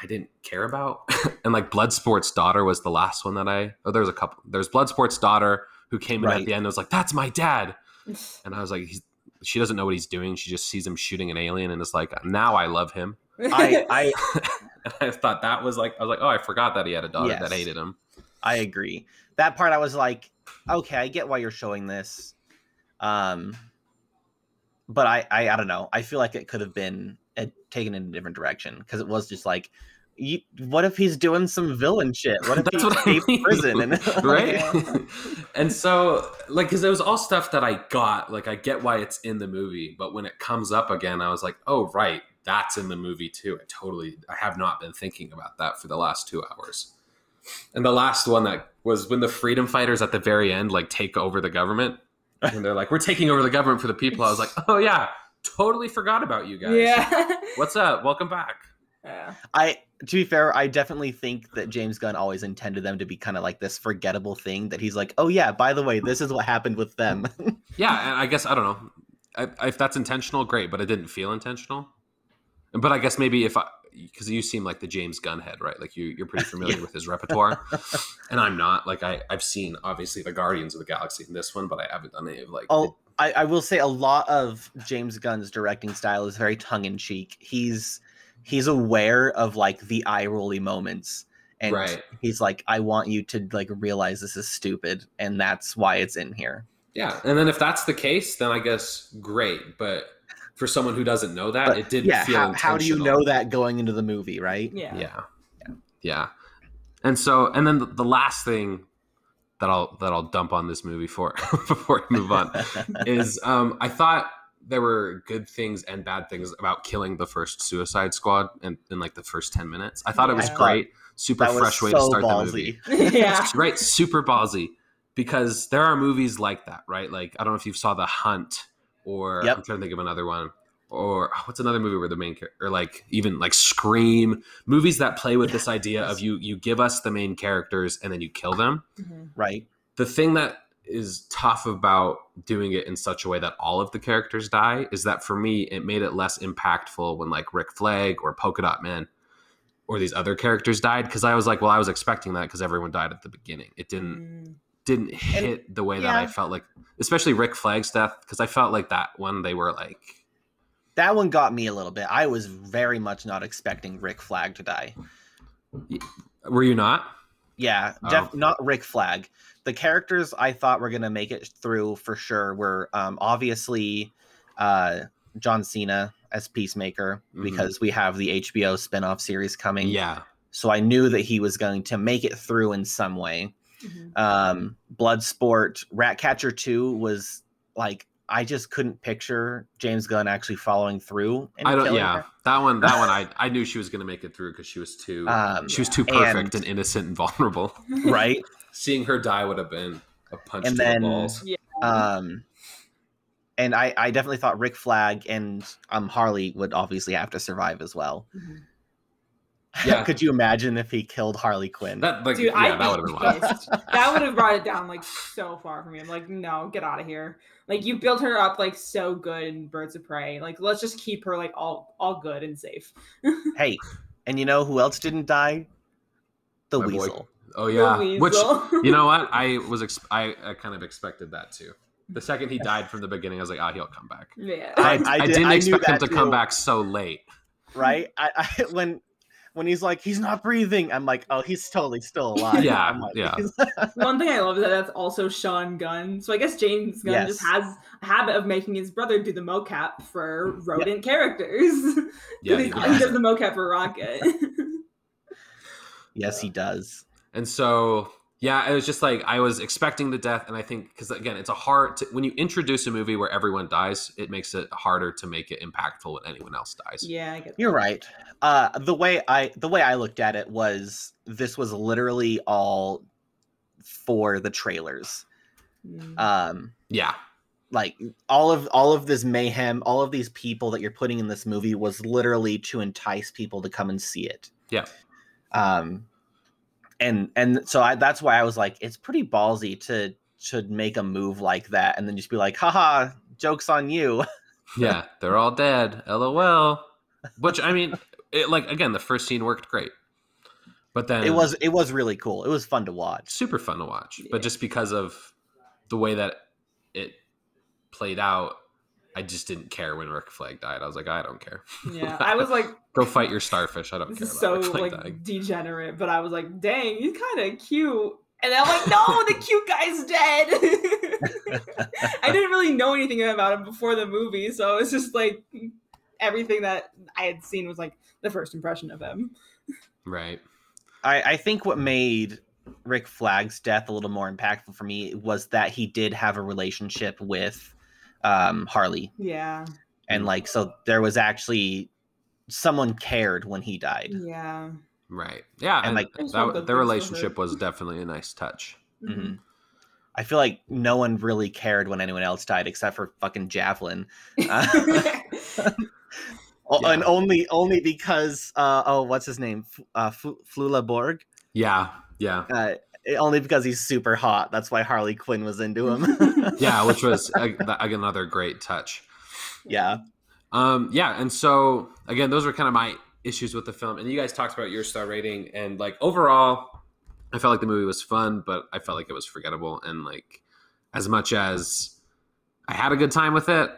I didn't care about. and like Bloodsport's daughter was the last one that I oh there's a couple there's Bloodsport's daughter who came in at the end and was like, That's my dad. And I was like, he's, she doesn't know what he's doing. She just sees him shooting an alien and is like, now I love him. I, I and I thought that was like, I was like, oh, I forgot that he had a daughter that hated him. I agree. That part I was like, okay, I get why you're showing this. Um but I I, I don't know. I feel like it could have been uh, taken in a different direction because it was just like you, what if he's doing some villain shit? What if That's he what I mean. prison and right? and so, like, because it was all stuff that I got. Like, I get why it's in the movie, but when it comes up again, I was like, oh, right, that's in the movie too. I totally, I have not been thinking about that for the last two hours. And the last one that was when the freedom fighters at the very end like take over the government, and they're like, we're taking over the government for the people. I was like, oh yeah, totally forgot about you guys. yeah. What's up? Welcome back. yeah. I to be fair, I definitely think that James Gunn always intended them to be kind of like this forgettable thing that he's like, oh yeah, by the way, this is what happened with them. Yeah, and I guess I don't know I, if that's intentional. Great, but it didn't feel intentional. But I guess maybe if I because you seem like the James Gunhead, right? Like you, you're pretty familiar Yeah. with his repertoire, and I'm not. Like I, I've seen obviously the Guardians of the Galaxy in this one, but I haven't done any of like. Oh, I, I will say a lot of James Gunn's directing style is very tongue in cheek. He's he's aware of like the eye rolly moments, and Right. he's like, I want you to like realize this is stupid, and that's why it's in here. yeah, and then if that's the case, then I guess great. But for someone who doesn't know that, But, it didn't yeah, feel how, how do you know that going into the movie, right? Yeah. yeah yeah and so and then the, the last thing that i'll that i'll dump on this movie for before we move on is um i thought there were good things and bad things about killing the first suicide squad in, in like the first 10 minutes i thought it was great super fresh way so to start ballsy. the movie yeah. right super ballsy because there are movies like that, right? Like I don't know if you saw The Hunt or Yep. I'm trying to think of another one. Or what's another movie where the main character, or like even like Scream, movies that play with this idea of you you give us the main characters and then you kill them. Mhm. Right. The thing that is tough about doing it in such a way that all of the characters die is that for me it made it less impactful when like Rick Flag or Polka Dot Man or these other characters died because I was like, well, I was expecting that because everyone died at the beginning. It didn't Mm. Didn't hit the way that I felt like, especially Rick Flag's death, because I felt like that one they were like, That one got me a little bit. I was very much not expecting Rick Flag to die. were you not? Yeah, Oh. def- not Rick Flag. The characters I thought were gonna make it through for sure were um, obviously uh, John Cena as Peacemaker Mhm. because we have the HBO spin-off series coming. Yeah, So I knew that he was going to make it through in some way. Mhm. Um, Bloodsport, Ratcatcher 2 was like I just couldn't picture James Gunn actually following through. and I don't. Yeah, her. that one. That one. I I knew she was gonna make it through because she was too. Um, she was too perfect and, innocent and vulnerable. right. Seeing her die would have been a punch And to then- the balls. Um, and I, I definitely thought Rick Flag and um Harley would obviously have to survive as well. Mhm. Yeah. Could you imagine if he killed Harley Quinn? That like Dude, yeah, I'd that would have been pissed. that would have brought it down like so far for me. I'm like, no, get out of here. Like you built her up like so good in Birds of Prey. Like let's just keep her like all all good and safe. hey, and you know who else didn't die? The My boy. Weasel. Oh The yeah, which you know what? I was ex- I, I kind of expected that too. The second he died from the beginning, I was like, ah, he'll come back. yeah. I- I, I did- didn't I expect him that to come back so late. Right? I, I when when he's like he's not breathing, I'm like, oh, he's totally still alive. Yeah, I'm like, yeah. One thing I love is that that's also Sean Gunn. So I guess James Gunn Yes. just has a habit of making his brother do the mocap for rodent characters. Yeah, he, he he does. does the mocap for Rocket. yes, he does. And so, yeah, it was just like I was expecting the death, and I think because again, it's a hard to, when you introduce a movie where everyone dies, it makes it harder to make it impactful when anyone else dies. yeah, I get You're right. Uh, the way I the way I looked at it was this was literally all for the trailers. Mm. Um, Yeah, like all of all of this mayhem, all of these people that you're putting in this movie was literally to entice people to come and see it. Yeah. Um, and and so I, that's why I was like, it's pretty ballsy to to make a move like that and then just be like, haha, jokes on you. yeah, they're all dead. LOL. Which I mean, it, like again, the first scene worked great, but then it was it was really cool. It was fun to watch. super fun to watch. Yeah. But just because of the way that it played out, I just didn't care when Rick Flag died. I was like, I don't care. yeah, I was like, Go fight your starfish. I don't this care is about so Rick Flag like dying. degenerate, but I was like, dang, he's kind of cute. And then I'm like, no, the cute guy's dead. I didn't really know anything about him before the movie, so it's just like everything that I had seen was like the first impression of him. Right. I, I think what made Rick Flag's death a little more impactful for me was that he did have a relationship with um, Harley, Yeah, and like so there was actually someone cared when he died. yeah. Right. Yeah. And, And, like- that, their things for her. relationship was definitely a nice touch. Mhm. I feel like no one really cared when anyone else died except for fucking Javelin, Uh, Yeah. and only only because uh, oh what's his name F- uh, F- Flula Borg. Yeah. Yeah. Uh, only because he's super hot. That's why Harley Quinn was into him. Yeah. Which was th- another great touch. yeah. Um, yeah, and so again, those were kind of my issues with the film. And you guys talked about your star rating, and like overall, I felt like the movie was fun, but I felt like it was forgettable. And like, as much as I had a good time with it,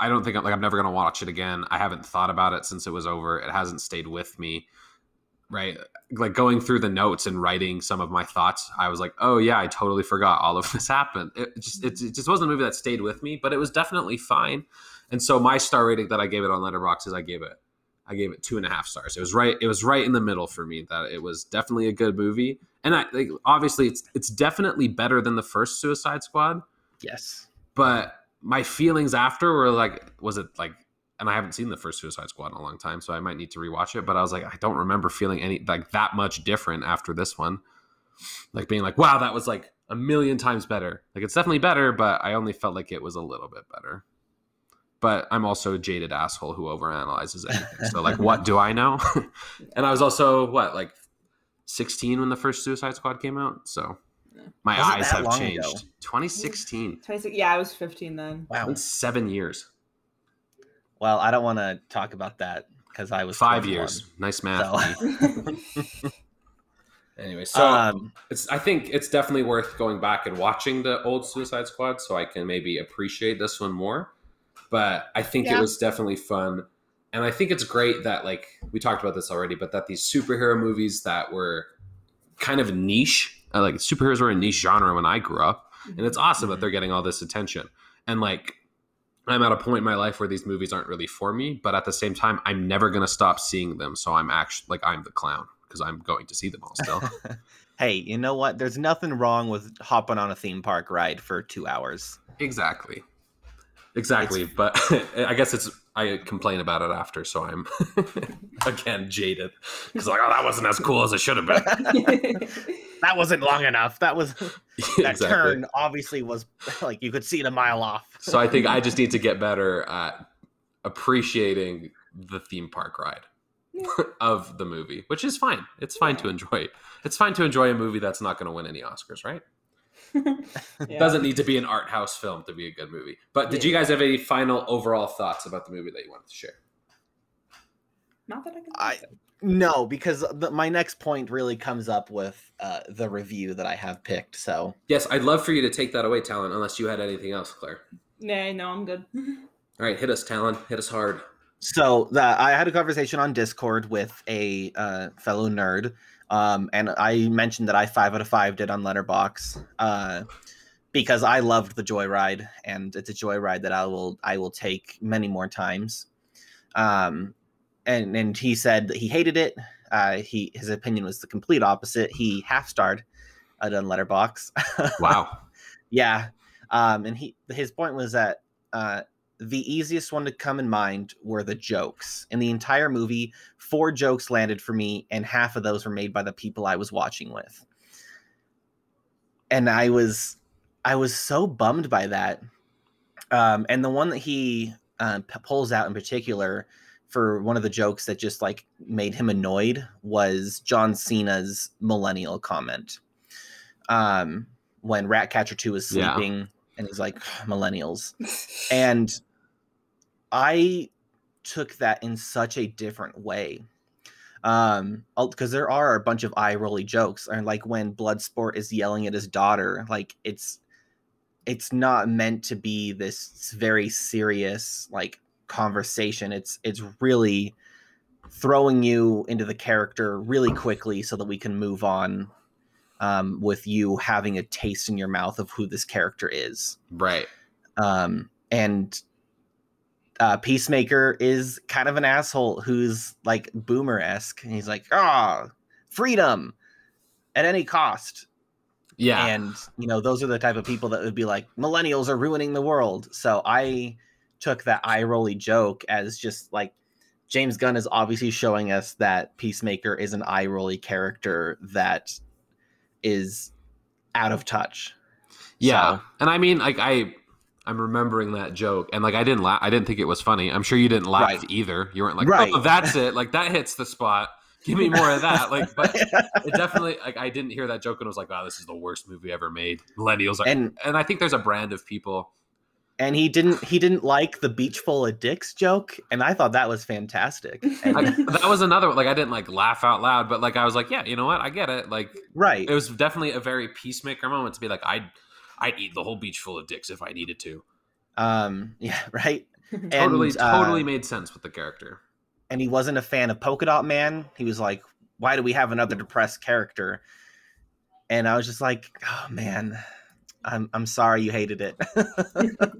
I don't think I'm like I'm never gonna watch it again. I haven't thought about it since it was over. It hasn't stayed with me. Right, like going through the notes and writing some of my thoughts, I was like, "Oh yeah, I totally forgot all of this happened." It just it, it just wasn't a movie that stayed with me, but it was definitely fine. And so my star rating that I gave it on Letterboxd is I gave it I gave it two and a half stars. It was right it was right in the middle for me that it was definitely a good movie. And I like obviously it's it's definitely better than the first Suicide Squad, Yes. but my feelings after were like was it like and I haven't seen the first Suicide Squad in a long time, so I might need to rewatch it. But I was like, I don't remember feeling any like that much different after this one. Like being like, wow, that was like a million times better. Like it's definitely better, but I only felt like it was a little bit better. But I'm also a jaded asshole who overanalyzes anything. So like, what do I know? and I was also what like 16 when the first Suicide Squad came out. So my Was it eyes have changed. ago? 2016. 26 yeah, I was 15 then. Wow. It's seven years. Well, I don't want to talk about that because I was Five 21. years. Nice math. So- anyway, so um, it's I think it's definitely worth going back and watching the old Suicide Squad so I can maybe appreciate this one more. But I think it was definitely fun. And I think it's great that like we talked about this already, but that these superhero movies that were kind of niche, uh, like superheroes were a niche genre when I grew up, and it's awesome that Mhm. they're getting all this attention. And like I'm at a point in my life where these movies aren't really for me, but at the same time, I'm never gonna stop seeing them. So I'm actually like I'm the clown because I'm going to see them all still. hey, you know what? There's nothing wrong with hopping on a theme park ride for two hours. Exactly. Exactly. but I guess it's I complain about it after, so I'm again jaded. Because like, oh that wasn't as cool as it should have been. That wasn't long enough. That was that exactly. turn obviously was like you could see it a mile off. So I think I just need to get better at appreciating the theme park ride of the movie, which is fine. It's fine to enjoy. It's fine to enjoy a movie that's not going to win any Oscars, right? Yeah. It doesn't need to be an art house film to be a good movie. But did you guys have any final overall thoughts about the movie that you wanted to share? Not that I can. I- think of. No, because the, my next point really comes up with uh, the review that I have picked. So Yes, I'd love for you to take that away, Talon, unless you had anything else, Claire. Nah, no, I'm good. All right, hit us, Talon. Hit us hard. So that I had a conversation on Discord with a uh, fellow nerd, um, and I mentioned that I five out of five did on Letterboxd uh, because I loved the Joyride, and it's a Joyride that I will I will take many more times. Um, and and he said that he hated it. Uh, he his opinion was the complete opposite. He half starred it on Letterboxd. Wow. Yeah. Um, and he his point was that uh, the easiest one to come in mind were the jokes. In the entire movie, four jokes landed for me, and half of those were made by the people I was watching with. And I was I was so bummed by that. Um, and the one that he uh, p- pulls out in particular for one of the jokes that just like made him annoyed was John Cena's millennial comment. Um, when Ratcatcher 2 was Yeah. sleeping and he's like millennials. And I took that in such a different way. Um, because there are a bunch of eye rolly jokes, and like when Bloodsport is yelling at his daughter, like it's it's not meant to be this very serious like conversation. It's it's really throwing you into the character really quickly so that we can move on um, with you having a taste in your mouth of who this character is Right. um, and uh, Peacemaker is kind of an asshole who's like boomer esque. And he's like, ah, freedom at any cost. Yeah. And you know, those are the type of people that would be like, millennials are ruining the world. So I took that eye rolly joke as just like James Gunn is obviously showing us that Peacemaker is an eye rolly character that is out of touch. Yeah, So- and I mean, like I, I'm remembering that joke, and like I didn't laugh. I didn't think it was funny. I'm sure you didn't laugh Right. either. You weren't like, Right. oh, that's it. Like that hits the spot. Give me more of that. Like, but it definitely like I didn't hear that joke and was like, wow, this is the worst movie ever made. Millennials are, and, and I think there's a brand of people. And he didn't he didn't like the beach full of dicks joke and i thought that was fantastic And- I, that was another one. Like I didn't like laugh out loud, but like I was like, yeah, you know what? I get it. Like right it was definitely a very peacemaker moment to be like, I'd, I'd eat the whole beach full of dicks if I needed to. um yeah right Totally, And, uh, totally made sense with the character. and he wasn't a fan of polka dot man he was like why do we have another depressed character and i was just like oh man i'm i'm sorry you hated it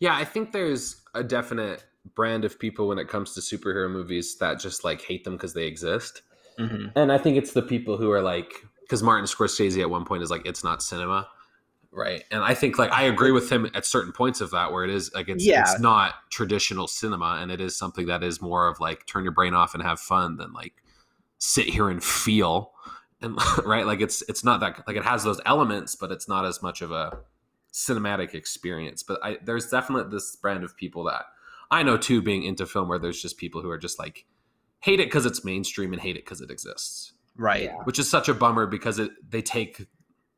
Yeah, I think there's a definite brand of people when it comes to superhero movies that just like hate them because they exist. Mhm. And I think it's the people who are like, because Martin Scorsese at one point is like, it's not cinema. Right. And I think like I agree with him at certain points of that where it is like it's Yeah. it's not traditional cinema and it is something that is more of like turn your brain off and have fun than like sit here and feel. And right? Like it's it's not that like it has those elements but it's not as much of a cinematic experience. But i there's definitely this brand of people that i know too being into film where there's just people who are just like hate it because it's mainstream and hate it because it exists. Right. Yeah. which is such a bummer because it they take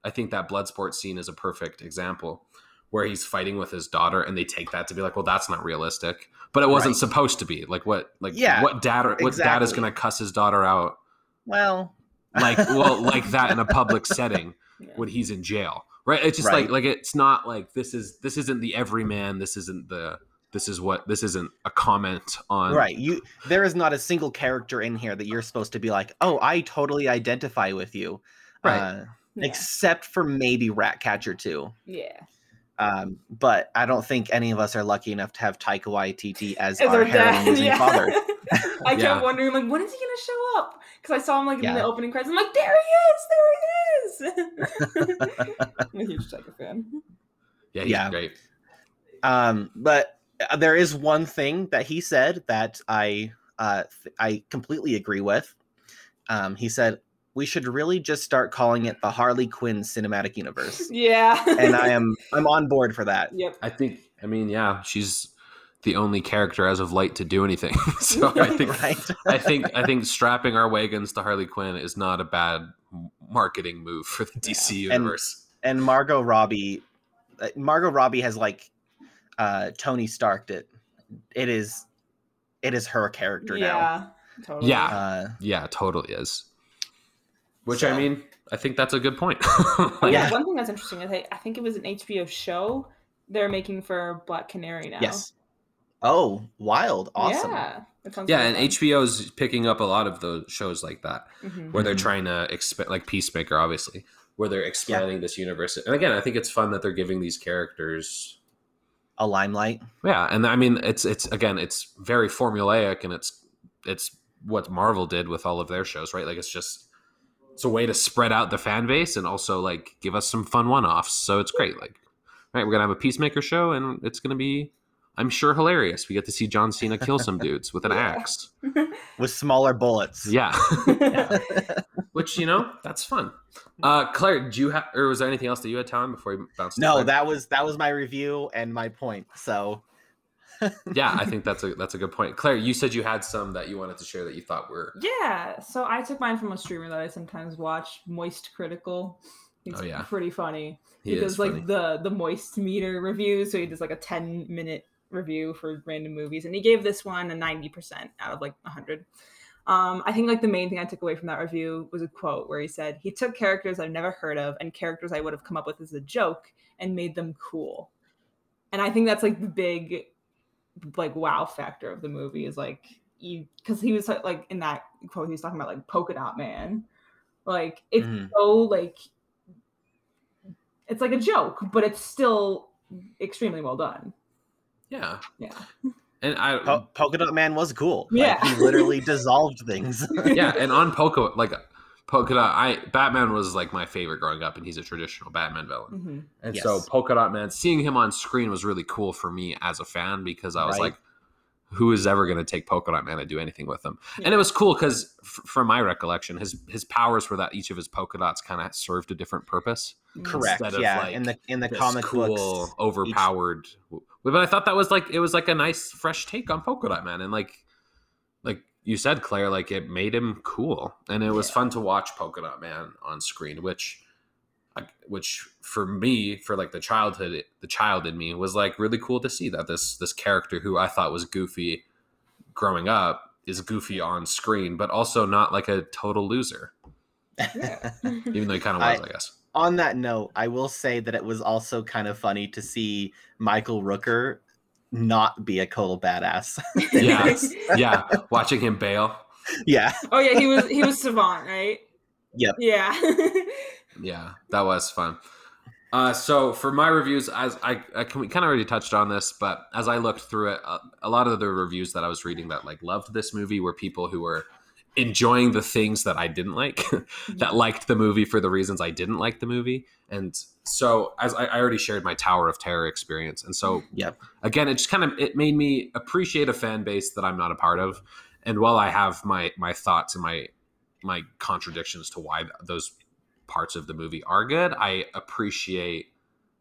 i think that bloodsport scene is a perfect example where he's fighting with his daughter and they take that to be like well that's not realistic. But it wasn't Right. supposed to be. Like what like Yeah, what dad what dad is gonna cuss his daughter out well like well like that in a public setting Yeah. when he's in jail right it's just Right. like like it's not like this is this isn't the everyman this isn't the this is what this isn't a comment on right you there is not a single character in here that you're supposed to be like oh i totally identify with you Right. uh, Yeah. except for maybe ratcatcher 2 yeah. um, but i don't think any of us are lucky enough to have taika waititi as, As our our heroin dad, losing yeah. father I kept Yeah. wondering, like, when is he gonna show up? Because I saw him like in the opening credits. I'm like, there he is, there he is. I'm a huge Taika fan. yeah he's Yeah. great Um, but uh, there is one thing that he said that I uh, th- I completely agree with. Um, he said we should really just start calling it the Harley Quinn cinematic universe, Yeah. and I am I'm on board for that. Yep. i think i mean yeah she's the only character as of late to do anything so i think Right? I think I think strapping our wagons to Harley Quinn is not a bad marketing move for the DC universe. and Margot Robbie, uh, Margot Robbie has like uh, Tony Starked it. It is, it is her character now. Yeah. Totally. Yeah. Uh, yeah, totally is. Which So- I mean, I think that's a good point. Like, yeah. Yeah. One thing that's interesting is I, I think it was an HBO show they're making for Black Canary now. Yes. Oh, wild! Awesome. Yeah. Yeah, and fun. HBO's picking up a lot of those shows like that, Mhm. where they're Mhm. trying to expand, like Peacemaker, obviously, where they're expanding this universe. And again, I think it's fun that they're giving these characters A limelight. Yeah, and I mean it's it's again it's very formulaic and it's it's what Marvel did with all of their shows, right? Like it's just it's a way to spread out the fan base and also like give us some fun one-offs. So it's great. Like, right, we're gonna have a Peacemaker show and it's gonna be, I'm sure, hilarious. We get to see John Cena kill some dudes with an Yeah. axe. with smaller bullets. Yeah, which you know that's fun. Uh, Claire, do you have or was there anything else that you had time before we bounced? No, Claire? that was that was my review and my point. So yeah, I think that's a that's a good point. Claire, you said you had some that you wanted to share that you thought were Yeah, so I took mine from a streamer that I sometimes watch, Moist Critical. He's Oh, yeah. pretty funny. he He, is does like funny. the the moist meter review, so he does like a ten minute review for random movies, and he gave this one a ninety percent out of like hundred. Um, I think like the main thing I took away from that review was a quote where he said he took characters I've never heard of and characters I would have come up with as a joke and made them cool. And I think that's like the big like wow factor of the movie is like because he was like in that quote he was talking about like polka dot man like it's Mhm. so like it's like a joke but it's still extremely well done yeah, yeah and I Po- Polka Dot Man was cool. Like, Yeah. he literally dissolved things. yeah, and on Polka like Polka Dot, I Batman was like my favorite growing up, and he's a traditional Batman villain. hmm And Yes. so Polka Dot Man, seeing him on screen was really cool for me as a fan because I was Right. like, who is ever going to take Polka Dot Man and do anything with him? And it was cool because, f- from my recollection, his his powers were that each of his polka dots kind of served a different purpose. Correct. Instead of, Yeah. like, in the in the comic cool, books. overpowered. But I thought that was like it was like a nice fresh take on Polka Dot Man, and like like you said, Claire, like it made him cool, and it was Yeah. fun to watch Polka Dot Man on screen, which which for me for like the childhood the child in me was like really cool to see that this this character who I thought was goofy growing up is goofy on screen but also not like a total loser. Yeah. Even though he kind of was I- I, guess. On that note, I will say that it was also kind of funny to see Michael Rooker not be a total badass. yeah. Yeah. Watching him bail. Yeah. oh yeah he was he was savant right? Yep. yeah yeah that was fun. Uh, so for my reviews as i, I can, we kind of already touched on this but as i looked through it uh, a lot of the reviews that i was reading that like loved this movie were people who were enjoying the things that i didn't like that liked the movie for the reasons i didn't like the movie. And so as I, I already shared my tower of terror experience and so Yep. again it just kind of it made me appreciate a fan base that i'm not a part of. And while i have my my thoughts and my my contradictions to why those parts of the movie are good. I appreciate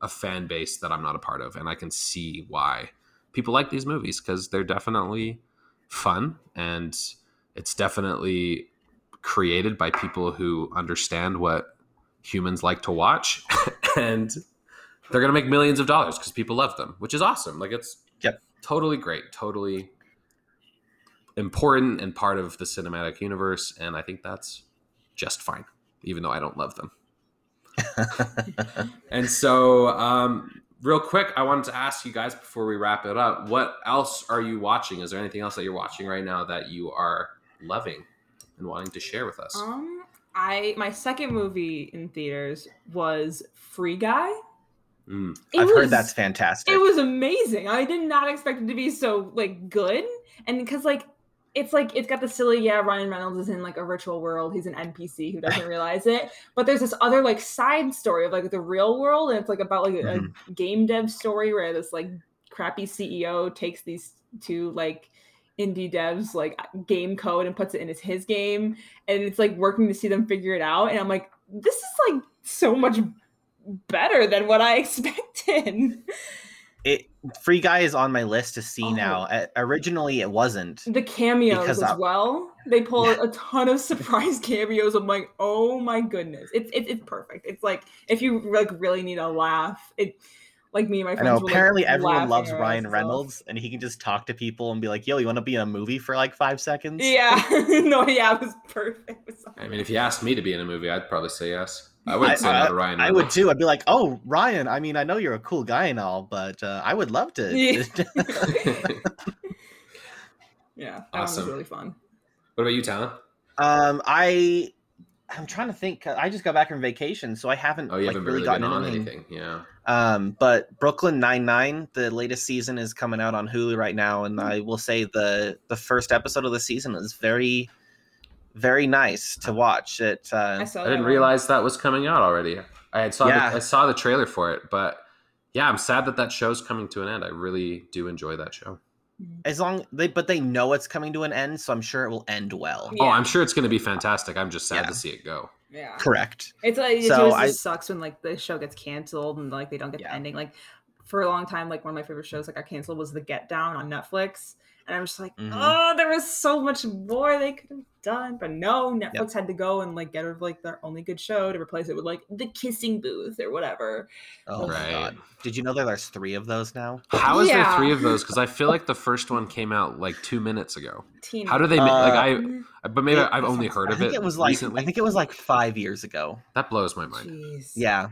a fan base that I'm not a part of, and I can see why people like these movies because they're definitely fun and it's definitely created by people who understand what humans like to watch and they're going to make millions of dollars because people love them which is awesome like it's yep. totally great totally important and part of the cinematic universe and i think that's just fine even though i don't love them and so um, real quick i wanted to ask you guys before we wrap it up what else are you watching is there anything else that you're watching right now that you are loving and wanting to share with us um i my second movie in theaters was free guy Mm. I've was, heard that's fantastic. It was amazing. I did not expect it to be so like good, and because like it's like it's got the silly yeah ryan reynolds is in like a virtual world. He's an npc who doesn't realize it. But there's this other like side story of like the real world and it's like about like mm-hmm. a game dev story where this like crappy ceo takes these two like indie devs like game code and puts it in his, his game and it's like working to see them figure it out. And i'm like this is like so much better than what i expected it Free Guy is on my list to see oh. now. Uh, originally, it wasn't. The cameos as I, well. They pull yeah. a ton of surprise cameos. I'm like, oh my goodness, it's it, it's perfect. It's like if you like really need a laugh, it like me and my friends. I know. apparently, like, everyone loves Ryan Reynolds, and he can just talk to people and be like, "Yo, you want to be in a movie for like five seconds?" Yeah. no. Yeah, it was perfect. I mean, if you asked me to be in a movie, I'd probably say yes. I would say I, no to Ryan. I, I would too. I'd be like, "Oh, Ryan. I mean, I know you're a cool guy and all, but uh, I would love to." Yeah, yeah that awesome. was really fun. What about you, Talon? Um, I I'm trying to think. I just got back from vacation, so I haven't. Oh, you like, haven't really, gotten on anything. anything. Yeah. Um, but Brooklyn Nine Nine, the latest season is coming out on Hulu right now, and I will say the the first episode of the season is very very nice to watch. It. Uh, I, I didn't realize that was coming out already. I had saw yeah. the, I saw the trailer for it, but yeah, I'm sad that that show's coming to an end. I really do enjoy that show. Mm-hmm. As long they, but they know it's coming to an end, so I'm sure it will end well. Yeah. Oh, I'm sure it's going to be fantastic. I'm just sad yeah. to see it go. Yeah, correct. It's like it so I, sucks when like the show gets canceled and like they don't get yeah. the ending. Like for a long time, like one of my favorite shows that got canceled was The Get Down on Netflix. And I'm just like, mm-hmm. oh, there was so much more they could have done. But no, Netflix yep. had to go and like get rid of like their only good show to replace it with like the kissing booth or whatever. Oh right. my god. Did you know that there's three of those now? How is yeah. there three of those? Because I feel like the first one came out like two minutes ago. Teen How do they make uh, like I but maybe it, I've only heard of it. It was like recently. I think it was like five years ago. That blows my mind. Jeez. Yeah.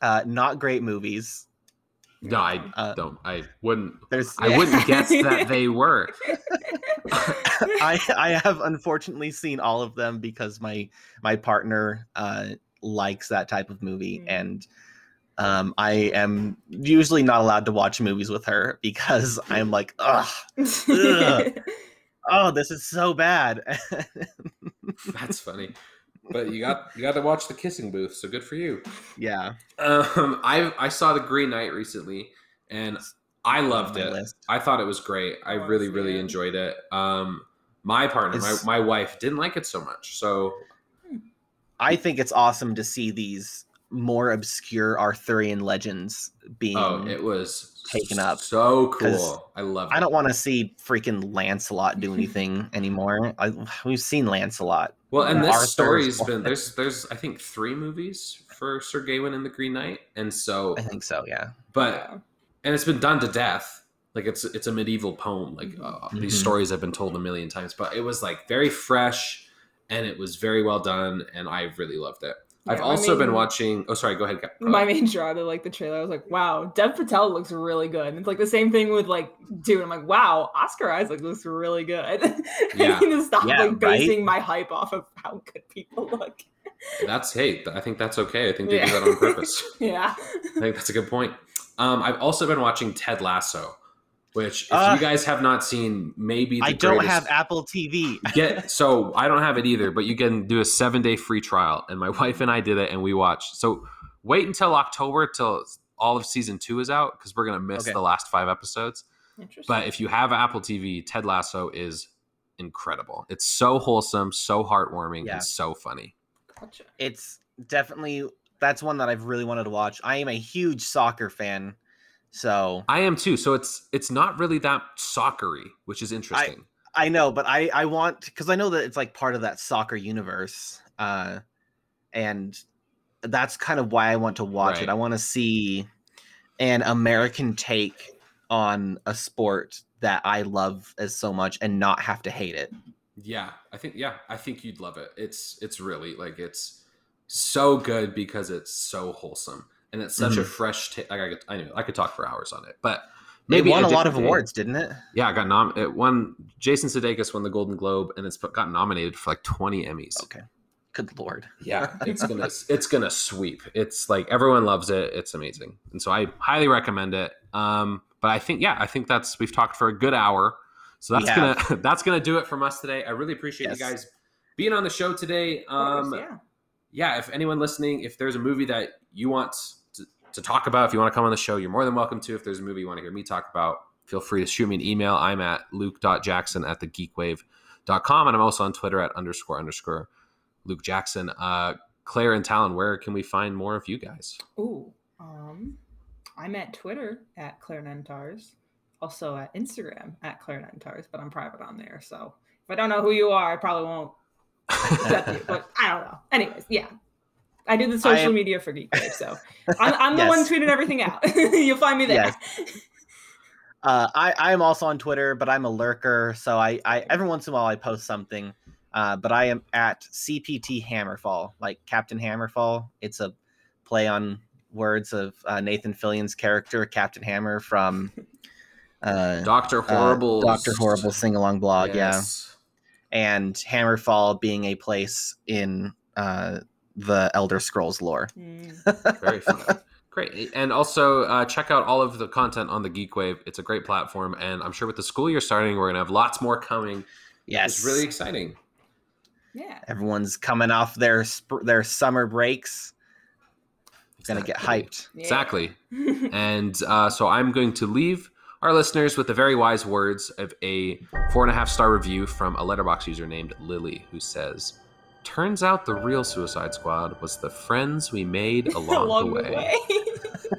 Uh, not great movies. No, I uh, don't. I wouldn't. There's, I wouldn't guess that they were. I I have unfortunately seen all of them because my my partner uh, likes that type of movie, mm. and um, I am usually not allowed to watch movies with her because I'm like, ugh, ugh. oh, this is so bad. That's funny but you got you got to watch the kissing booth, so good for you. Yeah. Um, I I saw the Green Knight recently, and I loved it. List. I thought it was great. I oh, really really enjoyed it. Um, my partner, my my wife, didn't like it so much. So I think it's awesome to see these more obscure Arthurian legends being. Oh, it was taken up. So cool. I love it. I don't want to see freaking Lancelot do anything anymore. I, we've seen Lancelot. Well, and this story's been there's there's I think three movies for Sir Gawain and the Green Knight, and so I think so, yeah. But and it's been done to death. Like it's it's a medieval poem. Like uh, mm-hmm. these stories have been told a million times, but it was like very fresh, and it was very well done, and I really loved it. Yeah, I've also main, been watching. Oh, sorry. Go ahead. Go my main draw to like the trailer. I was like, "Wow, Dev Patel looks really good." And it's like the same thing with like dude. I'm like, "Wow, Oscar Isaac looks really good." Yeah. I need to stop yeah, like basing right? my hype off of how good people look. that's hey. I think that's okay. I think they yeah. do that on purpose. yeah. I think that's a good point. Um, I've also been watching Ted Lasso which if uh, you guys have not seen, maybe I don't greatest, have Apple TV. get so I don't have it either, but you can do a seven day free trial, and my wife and I did it, and we watched. So wait until October till all of season two is out because we're gonna miss okay. the last five episodes. But if you have Apple TV, Ted Lasso is incredible. It's so wholesome, so heartwarming, Yeah. and so funny. Gotcha. It's definitely that's one that I've really wanted to watch. I am a huge soccer fan, so I am too. So it's it's not really that soccery, which is interesting. I know, but I I want because I know that it's like part of that soccer universe, uh, and that's kind of why I want to watch Right. it. I want to see an American take on a sport that I love as so much and not have to hate it. Yeah, I think yeah, I think you'd love it. It's it's really like it's so good because it's so wholesome and it's such a Mhm. fresh take. Like I could, I know I could talk for hours on it, but Maybe it won a a lot of awards, didn't it? Yeah, I got nom. It won. Jason Sudeikis won the Golden Globe, and it's got nominated for like twenty Emmys. Okay. Good lord. Yeah, it's gonna it's gonna sweep. It's like everyone loves it. It's amazing, and so I highly recommend it. Um, but I think yeah, I think that's we've talked for a good hour, so that's We gonna that's gonna do it from us today. I really appreciate Yes. you guys being on the show today. Of course, Um, yeah. yeah, if anyone listening, if there's a movie that you want to, talk about, if you want to come on the show, you're more than welcome to. If there's a movie you want to hear me talk about, feel free to shoot me an email. I'm at luke.jackson at thegeekwave.com. And I'm also on Twitter at underscore underscore Luke Jackson. Uh, Claire and Talon, where can we find more of you guys? Ooh, um, I'm at Twitter at Claire Nentars, also at Instagram at Claire Nentars, but I'm private on there. So if I don't know who you are, I probably won't accept you. But I don't know. Anyways, yeah. I do the social am- media for Geek Wave, so I'm, I'm the one tweeting everything out. You'll find me there. Uh, I I am also on Twitter, but I'm a lurker, so I, I every once in a while I post something. Uh, but I am at CPT Hammerfall, like Captain Hammerfall. It's a play on words of uh, Nathan Fillion's character, Captain Hammer from uh, Dr. uh, Horrible. Doctor Horrible sing along blog. Yeah, and Hammerfall being a place in uh, the Elder Scrolls lore. Mm. Very fun. Great. And also uh, check out all of the content on the Geek Wave. It's a great platform. And I'm sure with the school year starting, we're going to have lots more coming. Yes, It's really exciting. Yeah. everyone's coming off their sp- their summer breaks. It's gonna get hyped. Yeah. Exactly. And uh, so I'm going to leave our listeners with the very wise words of a four and a half star review from a Letterboxd user named Lily, who says, Turns out the real Suicide Squad was the friends we made along, along the way. way.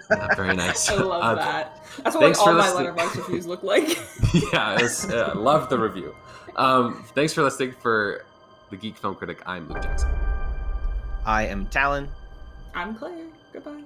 yeah, very nice. I love uh, that. That's what like, all my Letterboxd reviews look like. yeah, was, yeah, love the review. Um, thanks for listening. For the Geek Film Critic, I'm Luke Jackson. I am Talon. I'm Claire. Goodbye.